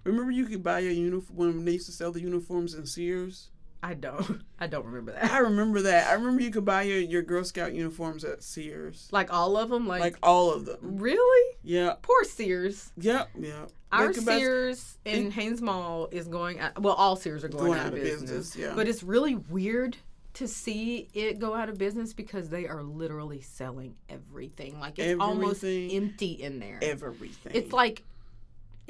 Remember, you could buy your uniform when they used to sell the uniforms in Sears. I don't. I don't remember that. I remember that. I remember you could buy your, your Girl Scout uniforms at Sears. Like all of them. Like, Like all of them. really? Yeah. Poor Sears. Yep. Yep. Our They could buy- Sears in it- Hanes Mall is going. Out, well, all Sears are going, out, of business. Yeah. But it's really weird to see it go out of business because they are literally selling everything. Like it's almost empty in there. everything. It's like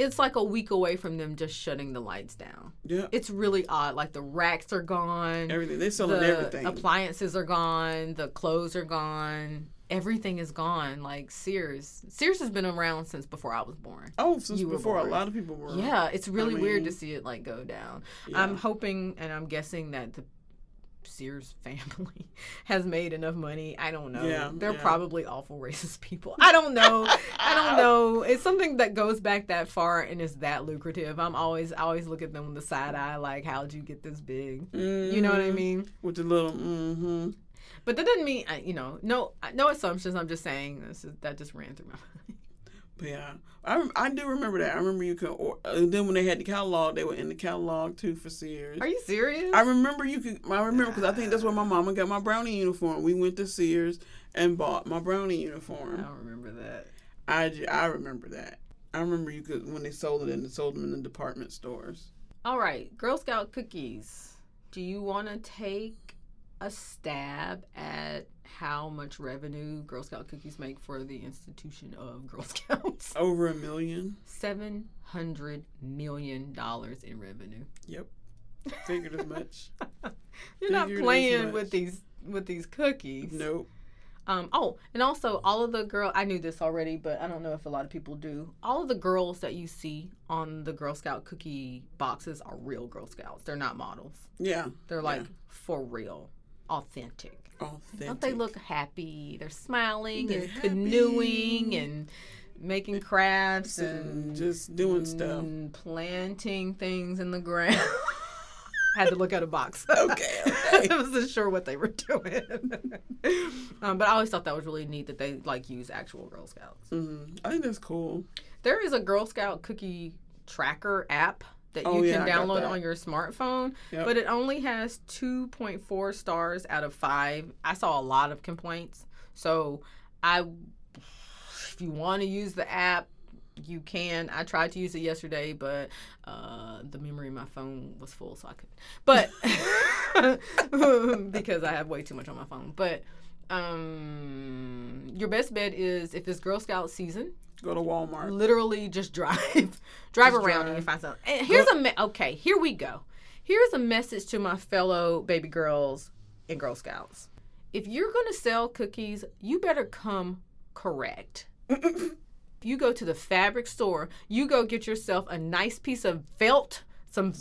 it's like a week away from them just shutting the lights down. yeah. It's really odd. Like the racks are gone. Everything. They're selling the everything. appliances are gone. The clothes are gone. Everything is gone. Like Sears. Sears has been around since before I was born. oh, since before a lot of people were. Yeah, it's really weird to see it like go down. Yeah. I'm hoping and I'm guessing that the Sears family has made enough money. I don't know. Yeah, They're yeah. probably awful racist people. I don't know. I don't know. It's something that goes back that far and is that lucrative. I'm always I always look at them with the side eye like how'd you get this big? You know what I Mhm. mean? With the little. Mm-hmm. But that doesn't mean you know, no no assumptions. I'm just saying this is, that just ran through my mind. Yeah, I, I do remember that. I remember you could. Or, and then when they had the catalog, they were in the catalog too for Sears. Are you serious? I remember you could. I remember because I think that's where my mama got my brownie uniform. We went to Sears and bought my brownie uniform. I don't remember that. I I remember that. I remember you could when they sold it and they sold them in the department stores. All right, Girl Scout cookies. Do you want to take a stab at how much revenue Girl Scout cookies make for the institution of Girl Scouts? Over a million. Seven hundred million dollars in revenue. Yep. Figured as much. You're not Figured as playing with these with these cookies. Nope. Um, oh, and also all of the girl I knew this already, but I don't know if a lot of people do. All of the girls that you see on the Girl Scout cookie boxes are real Girl Scouts. They're not models. Yeah. They're like Yeah. for real, authentic. Authentic. Don't they look happy? They're smiling They're and canoeing happy. and making crafts and just doing stuff. and planting things in the ground. Had to look at a box. Okay, okay. I wasn't sure what they were doing. um, but I always thought that was really neat that they like use actual Girl Scouts. hmm I think that's cool. There is a Girl Scout cookie tracker app that you Oh, yeah, can download on your smartphone, Yep. but it only has 2.4 stars out of 5. I saw a lot of complaints. So, I if you want to use the app, you can. I tried to use it yesterday, but uh, the memory of my phone was full, so I couldn't. But because I have way too much on my phone. But um, your best bet is if it's Girl Scout season, Go to Walmart. literally just drive drive Just around and you find something. And here's a me- okay here we go. Here's a message to my fellow baby girls and girl scouts. If you're going to sell cookies you better come correct. You go to the fabric store you go get yourself a nice piece of felt some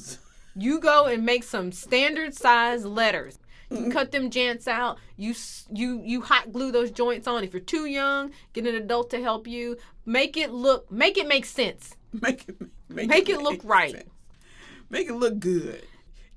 you go and make some standard size letters you cut them joints out. You you you hot glue those joints on. If you're too young, get an adult to help you. Make it look, make it make sense. Make it make, Make it look right. sense. Make it look good.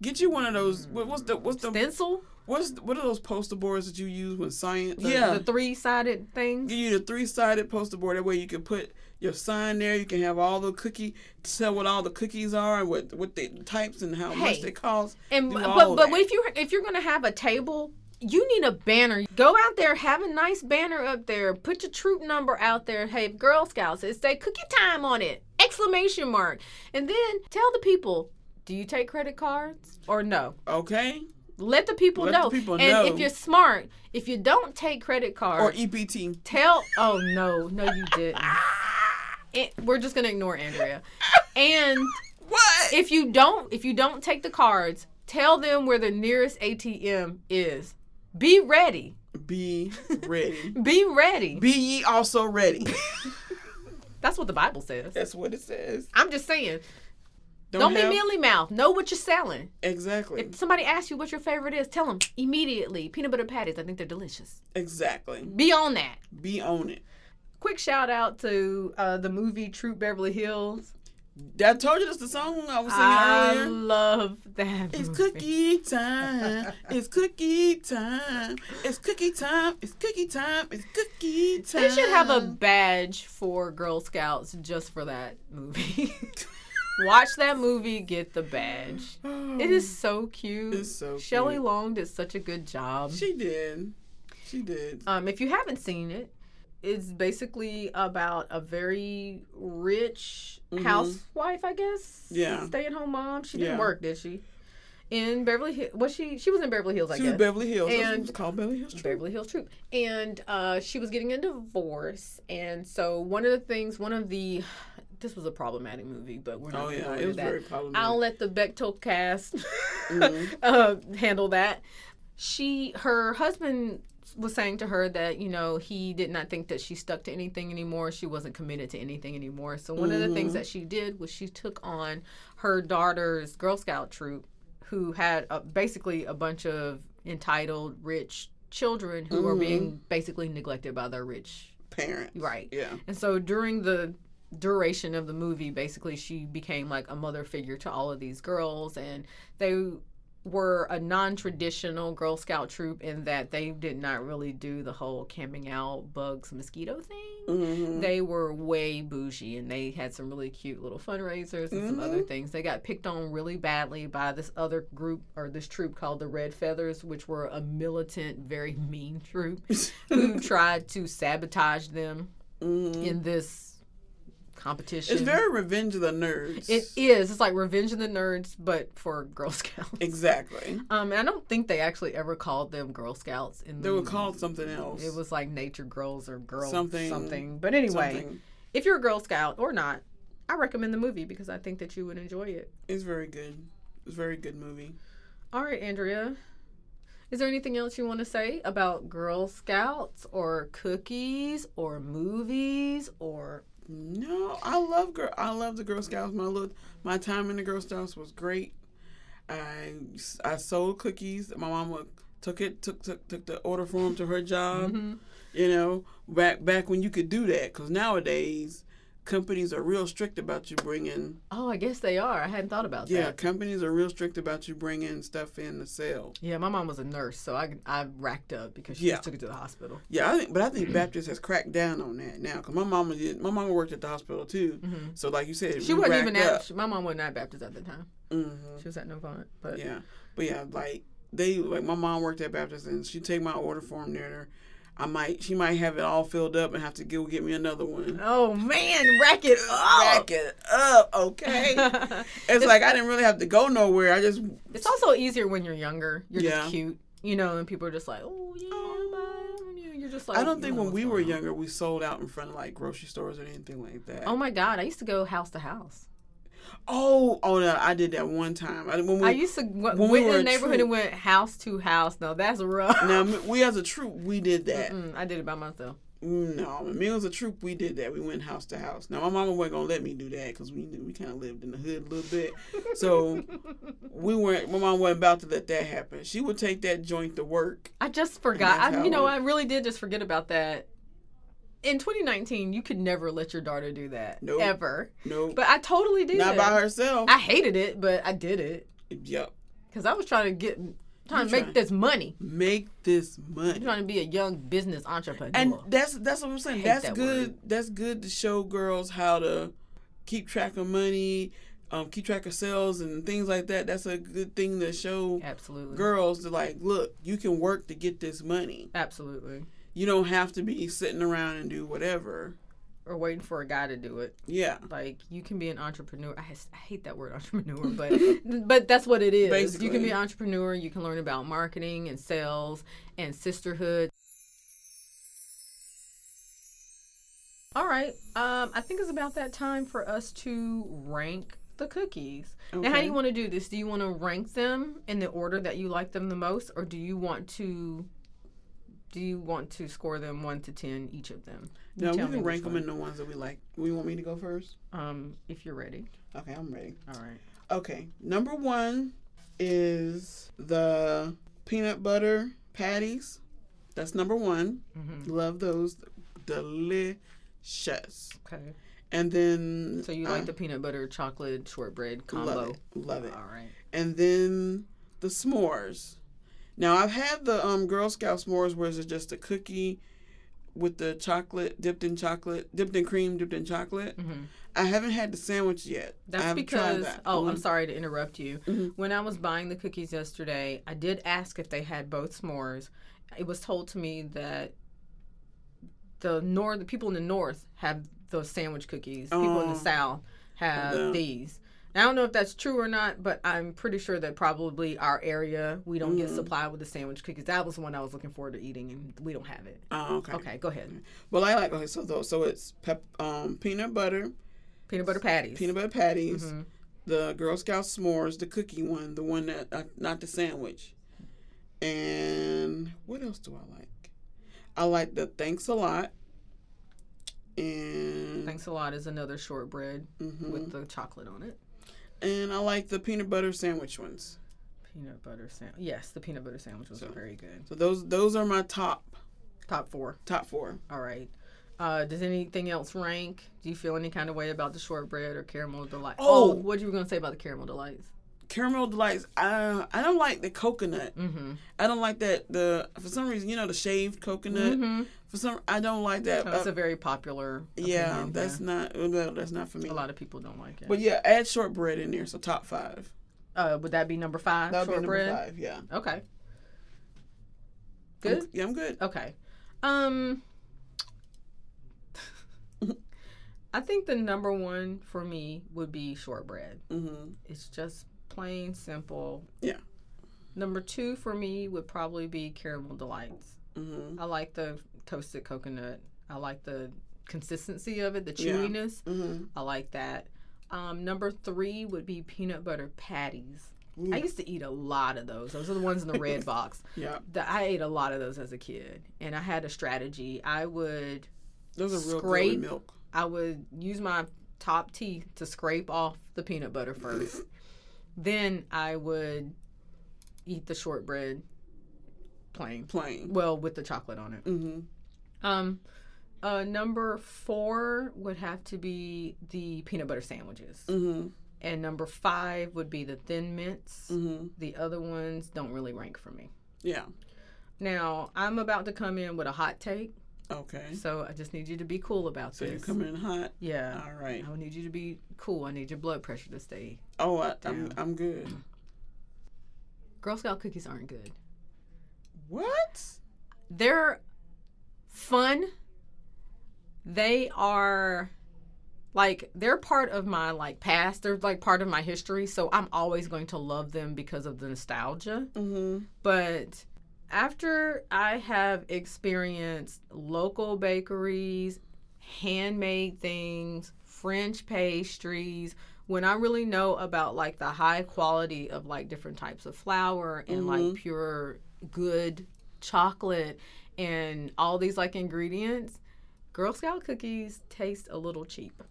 Get you one of those. Mm. What, what's the what's the Stencil, what's the, what are those poster boards that you use with science? the, yeah, the three sided things. give you the three sided poster board. That way you can put your sign there. You can have all the cookie tell what all the cookies are and what what the types and how much they cost. And but but if you if you're gonna have a table, you need a banner. Go out there, have a nice banner up there. Put your troop number out there. Hey, Girl Scouts, it say cookie time on it! Exclamation mark. And then tell the people, do you take credit cards or no? Okay, Let the people Let the know. people and know. if you're smart, if you don't take credit cards, or EBT. tell. Oh no, no, you didn't. It, we're just gonna ignore Andrea. And What? if you don't, if you don't take the cards, tell them where the nearest ATM is. Be ready. Be ready. Be ready. Be ye also ready. That's what the Bible says. That's what it says. I'm just saying. Don't, have- be mealy mouth. Know what you're selling. Exactly. If somebody asks you what your favorite is, tell them immediately. Peanut butter patties. I think they're delicious. exactly. Be on that. Be on it. Quick shout out to uh, the movie Troop Beverly Hills. I told you that's the song I was singing I earlier. I love that. It's movie. cookie time. It's cookie time. It's cookie time. It's cookie time. It's cookie time. They should have a badge for Girl Scouts just for that movie. Watch that movie, get the badge. It is so cute. It's so Shelley. Long did such a good job. She did. She did. Um, if you haven't seen it, it's basically about a very rich Mhm. housewife, I guess. Yeah. Stay at home mom. She didn't Yeah. work, did she? In Beverly Hills. Was she? She was in Beverly Hills, I She guess. was Beverly Hills. And- it's called Beverly Hills. Troop. Beverly Hills Troop. And uh, she was getting a divorce. And so one of the things, one of the, this was a problematic movie, but we're not Oh going to yeah, it was that. very problematic. I'll let the Bechdel Cast Mhm. uh, handle that. She, her husband was saying to her that you know he did not think that she stuck to anything anymore. She wasn't committed to anything anymore. So one of the things Mhm. that she did was she took on her daughter's Girl Scout troop, who had uh basically a bunch of entitled, rich children who were Mhm. being basically neglected by their rich Parents. right. Yeah. And so during the duration of the movie, basically she became like a mother figure to all of these girls, and they were a non-traditional Girl Scout troop in that they did not really do the whole camping out bugs mosquito thing. hmm They were way bougie and they had some really cute little fundraisers and some other Mhm. things. They got picked on really badly by this other group or this troop called the Red Feathers, which were a militant, very mean troop who tried to sabotage them Mhm. in this competition. It's very Revenge of the Nerds. It is. It's like Revenge of the Nerds, but for Girl Scouts. Exactly. Um, and I don't think they actually ever called them Girl Scouts in the They were called something else. It was like Nature Girls or Girl Something- something. But anyway, Something. if you're a Girl Scout or not, I recommend the movie because I think that you would enjoy it. It's very good. It's a very good movie. All right, Andrea. Is there anything else you want to say about Girl Scouts or cookies or movies or No, I love girl. I love the Girl Scouts. My little, my time in the Girl Scouts was great. I I sold cookies. My mama took it took took took the order form to her job. Mhm. You know, back back when you could do that. Because nowadays, companies are real strict about you bringing. Oh, I guess they are. I hadn't thought about Yeah, that. Yeah, companies are real strict about you bringing stuff in to sell. Yeah, my mom was a nurse, so I I racked up because she Yeah. just took it to the hospital. Yeah, I think, but I think Baptist has cracked down on that now. Cause my mama did. My mama worked at the hospital too. hmm So like you said, She wasn't even at. she- my mom wasn't at Baptist at the time. Mhm. She was at Novant, but Yeah, but yeah, like they like my mom worked at Baptist, and she'd take my order form there. I might she might have it all filled up and have to go get me another one. oh man, rack it up. Rack it up, okay. it's like I didn't really have to go nowhere. I just It's also easier when you're younger. You're Yeah. just cute, you know, and people are just like, oh yeah, you- You're just like. I don't think when we were on. younger we sold out in front of like grocery stores or anything like that. Oh my god, I used to go house to house. Oh, oh no, I did that one time. I, when we, I used to when we went were in the neighborhood troop- and went house to house. No, that's rough. now we as a troop we did that. Mm, I did it by myself. No, me was a troop, we did that. We went house to house. Now my mama wasn't gonna let me do that because we we kind of lived in the hood a little bit. So we weren't. My mom wasn't about to let that happen. She would take that joint to work. I just forgot. I, you know, I really did just forget about that. In 2019, you could never let your daughter do that Nope. ever. No, But I totally did. not by herself. I hated it, but I did it yep. because I was trying to get, trying to make trying- this money. Make this money. trying to be a young business entrepreneur. And that's that's what I'm saying. That's that good. word. That's good to show girls how to keep track of money, um, keep track of sales and things like that. That's a good thing to show Absolutely. girls to like, look, you can work to get this money. Absolutely. You don't have to be sitting around and do whatever. Or waiting for a guy to do it. Yeah. Like you can be an entrepreneur. I, has- I hate that word entrepreneur, but but that's what it is. Basically. You can be an entrepreneur. You can learn about marketing and sales and sisterhood. All right. Um, I think it's about that time for us to rank the cookies. Now, how do you want to do this? Do you want to rank them in the order that you like them the most, or do you want to do you want to score them one to ten each of them? You No, we can rank them in the ones that we like. We want me to go first? Um, if you're ready. Okay, I'm ready. All right. Okay, number one is the peanut butter patties. That's number one. Mm-hmm. Love those. Delicious. Okay. And then. So you I like the peanut butter chocolate shortbread combo? Love it. Love it. All right. And then the s'mores. Now, I've had the um, Girl Scout s'mores where it's just a cookie with the chocolate dipped in chocolate, dipped in cream, dipped in chocolate. Mhm. I haven't had the sandwich yet. That's because that. oh, I'm sorry to interrupt you. Mhm. When I was buying the cookies yesterday, I did ask if they had both s'mores. It was told to me that the north, the people in the north have those sandwich cookies. People in the Oh. south have these. I don't know if that's true or not, but I'm pretty sure that probably our area we don't get Mhm. supplied with the sandwich cookies. That was the one I was looking forward to eating, and we don't have it. Oh, okay. Okay, go ahead. Well, I like okay. So though, so it's pep, um, peanut butter, Peanut butter patties. peanut butter patties, Mhm. the Girl Scout s'mores, the cookie one, the one that uh, not the sandwich. And what else do I like? I like the thanks a lot. And Thanks a lot is another shortbread mhm. with the chocolate on it. And I like the peanut butter sandwich ones. Peanut butter sandwich. Yes, the peanut butter sandwich was So- very good. So those those are my top Top four. top four. All right. Uh, does anything else rank? Do you feel any kind of way about the shortbread or caramel delight? Oh! what you were gonna say about the caramel delights? Caramel delights. I I don't like the coconut. Mm-hmm. I don't like that the for some reason you know the shaved coconut. Mm-hmm. For some I don't like that. That's Uh, a very popular. yeah, opinion, that's not well, that's not for me. a lot of people don't like it. But yeah, add shortbread in there. So top five. uh, would that be number five? That would be number shortbread. five. Yeah. Okay. I'm- Good. yeah, I'm good. Okay. Um I think the number one for me would be shortbread. Mm-hmm. It's just plain simple. Yeah. Number two for me would probably be caramel delights. Mm-hmm. I like the toasted coconut. I like the consistency of it, the Yeah. chewiness. Mm-hmm. I like that. Um, number three would be peanut butter patties. I used to eat a lot of those. Those are the ones in the red box. Yeah, The, I ate a lot of those as a kid, and I had a strategy. I would those are real Scrape. milk. I would use my top teeth to scrape off the peanut butter first. Then I would eat the shortbread plain. Plain. Well, with the chocolate on it. Mm-hmm. Um, uh, number four would have to be the peanut butter sandwiches, Mm-hmm. and number five would be the thin mints. Mm-hmm. The other ones don't really rank for me. Yeah. Now I'm about to come in with a hot take, Okay. so I just need you to be cool about this. So you're coming in hot. yeah, All right. I need you to be cool. I need your blood pressure to stay. Oh, I, I'm I'm good. Girl Scout cookies aren't good. What? They're fun. They are like they're part of my like past. They're like part of my history, so I'm always going to love them because of the nostalgia. Mm-hmm. But after I have experienced local bakeries, handmade things, French pastries, when I really know about like the high quality of like different types of flour and like Mhm. pure good chocolate and all these like ingredients, Girl Scout cookies taste a little cheap.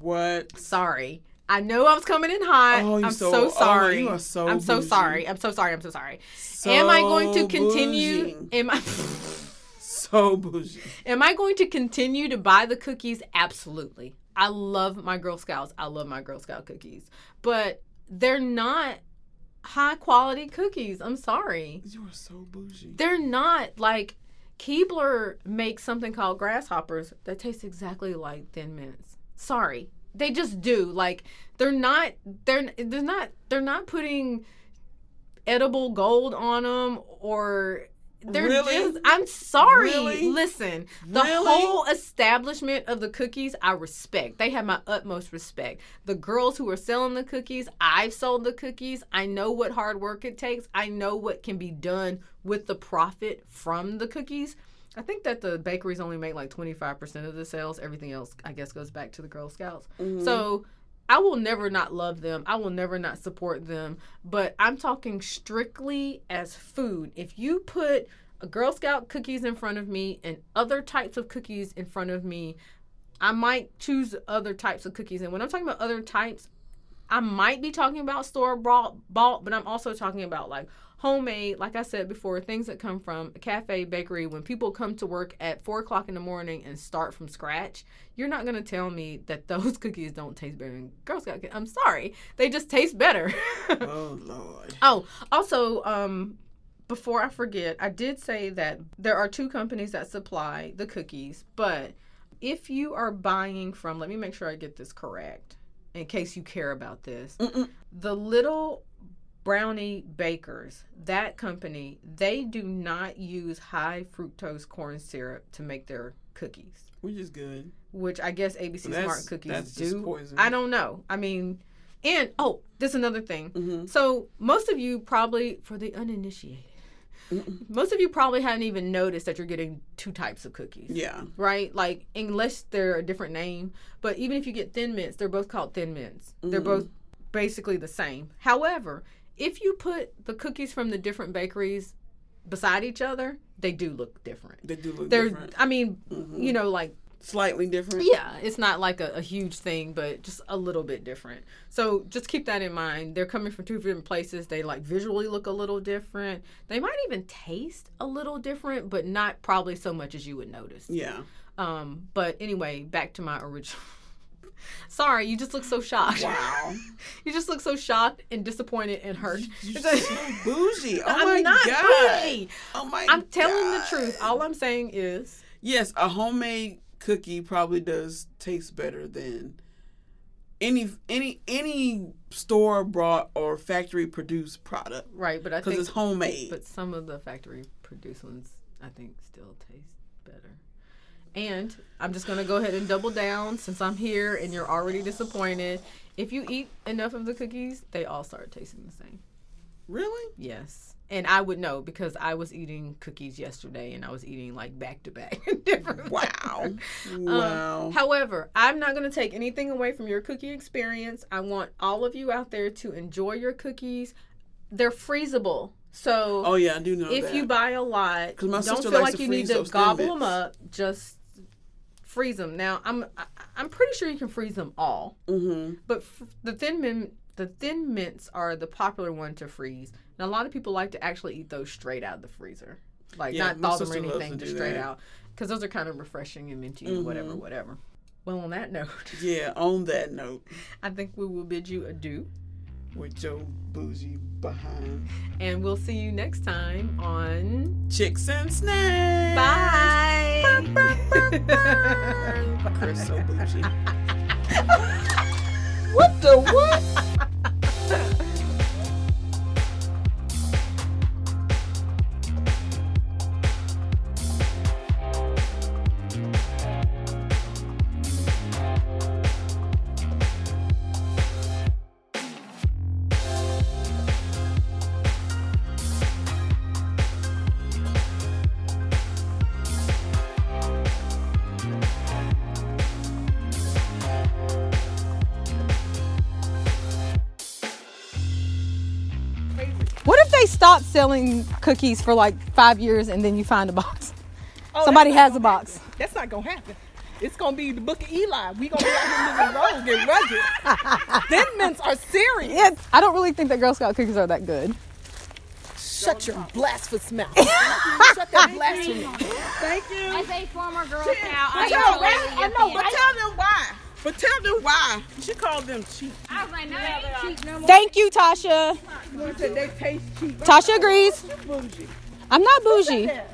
What? Sorry. I know I was coming in hot. Oh, I'm so- so, oh, sorry. you are so I'm so bougie. sorry. I'm so sorry. I'm so sorry. So am I going to continue? bougie. Am I So bougie. am I going to continue to buy the cookies? Absolutely. I love my Girl Scouts. I love my Girl Scout cookies. But they're not high quality cookies. I'm sorry. You are so bougie. They're not like Keebler makes something called grasshoppers that tastes exactly like Thin Mints. Sorry, they just do. Like they're not. They're they're not. They're not putting edible gold on them or. They're Really? just. I'm sorry. Really? Listen, the Really? whole establishment of the cookies, I respect. They have my utmost respect. The girls who are selling the cookies, I've sold the cookies. I know what hard work it takes. I know what can be done with the profit from the cookies. I think that the bakeries only make like 25% of the sales. Everything else, I guess, goes back to the Girl Scouts. Mhm. So I will never not love them. I will never not support them. But I'm talking strictly as food. If you put a Girl Scout cookies in front of me and other types of cookies in front of me, I might choose other types of cookies. And when I'm talking about other types, I might be talking about store bought, but I'm also talking about like homemade, like I said before, things that come from a cafe, bakery. When people come to work at four o'clock in the morning and start from scratch, you're not gonna tell me that those cookies don't taste better than Girl Scout. cookies. I'm sorry, they just taste better. Oh Lord. Oh, also, um, before I forget, I did say that there are two companies that supply the cookies, but if you are buying from, let me make sure I get this correct in case you care about this. Mm-mm. The little brownie bakers, that company, they do not use high fructose corn syrup to make their cookies, Which is good. which I guess ABC Smart Cookies do. I don't know. I mean, and oh, there's another thing. Mm-hmm. So most of you probably, for the uninitiated, most of you probably haven't even noticed that you're getting two types of cookies. Yeah. Right? Like unless they're a different name, but even if you get thin mints, they're both called thin mints. They're Mhm. both basically the same. However, if you put the cookies from the different bakeries beside each other, they do look different. They do look They're different. I mean, Mhm. you know, like Slightly different. yeah, it's not like a, a huge thing, but just a little bit different. So just keep that in mind. They're coming from two different places. They like visually look a little different. They might even taste a little different, but not probably so much as you would notice. Yeah. Um, but anyway, back to my original. Sorry, you just look so shocked. Wow. you just look so shocked and disappointed and hurt. You're so bougie. Oh I'm my not god. bougie. Oh my I'm telling the truth. All I'm saying is Yes, a homemade cookie probably does taste better than any any any store bought or factory produced product right, but I because think it's homemade. But some of the factory produced ones, I think, still taste better. And I'm just going to go ahead and double down since I'm here and you're already disappointed. If you eat enough of the cookies, they all start tasting the same. really? Yes. And I would know because I was eating cookies yesterday and I was eating like back to back different Wow. Wow. Um, however, I'm not going to take anything away from your cookie experience. I want all of you out there to enjoy your cookies. They're freezable. So oh yeah, I do know if that. you buy a lot, don't feel like you need to gobble them up. Just freeze them. Now, I'm I, I'm pretty sure you can freeze them all, mm-hmm. but f- the thin mint the thin mints are the popular one to freeze. And a lot of people like to actually eat those straight out of the freezer, like Yeah, not thaw them or anything, just straight that. out, because those are kind of refreshing and minty and whatever, Mhm. whatever. Well, on that note, Yeah. On that note, I think we will bid you adieu, with Joe bougie behind and we'll see you next time on. chicks and snacks. Bye. Chris so bougie. What the what? Selling cookies for like five years and then you find a box? Oh, Somebody has a box. happen. That's not gonna happen. It's gonna be the book of Eli. We gonna be out here living rogue and rugged. Thin mints are serious. Yeah, I don't really think that Girl Scout cookies are that good. Shut your blasphemous mouth. Shut that blasphemy. Thank you. As a former Girl Scout, I tell, am right? totally I know, but tell them why. But tell them why. She called them cheap. I was like, no, they ain't cheap no more. Thank you, Tasha. They taste cheap. Tasha agrees. Bougie. I'm not bougie. Yeah.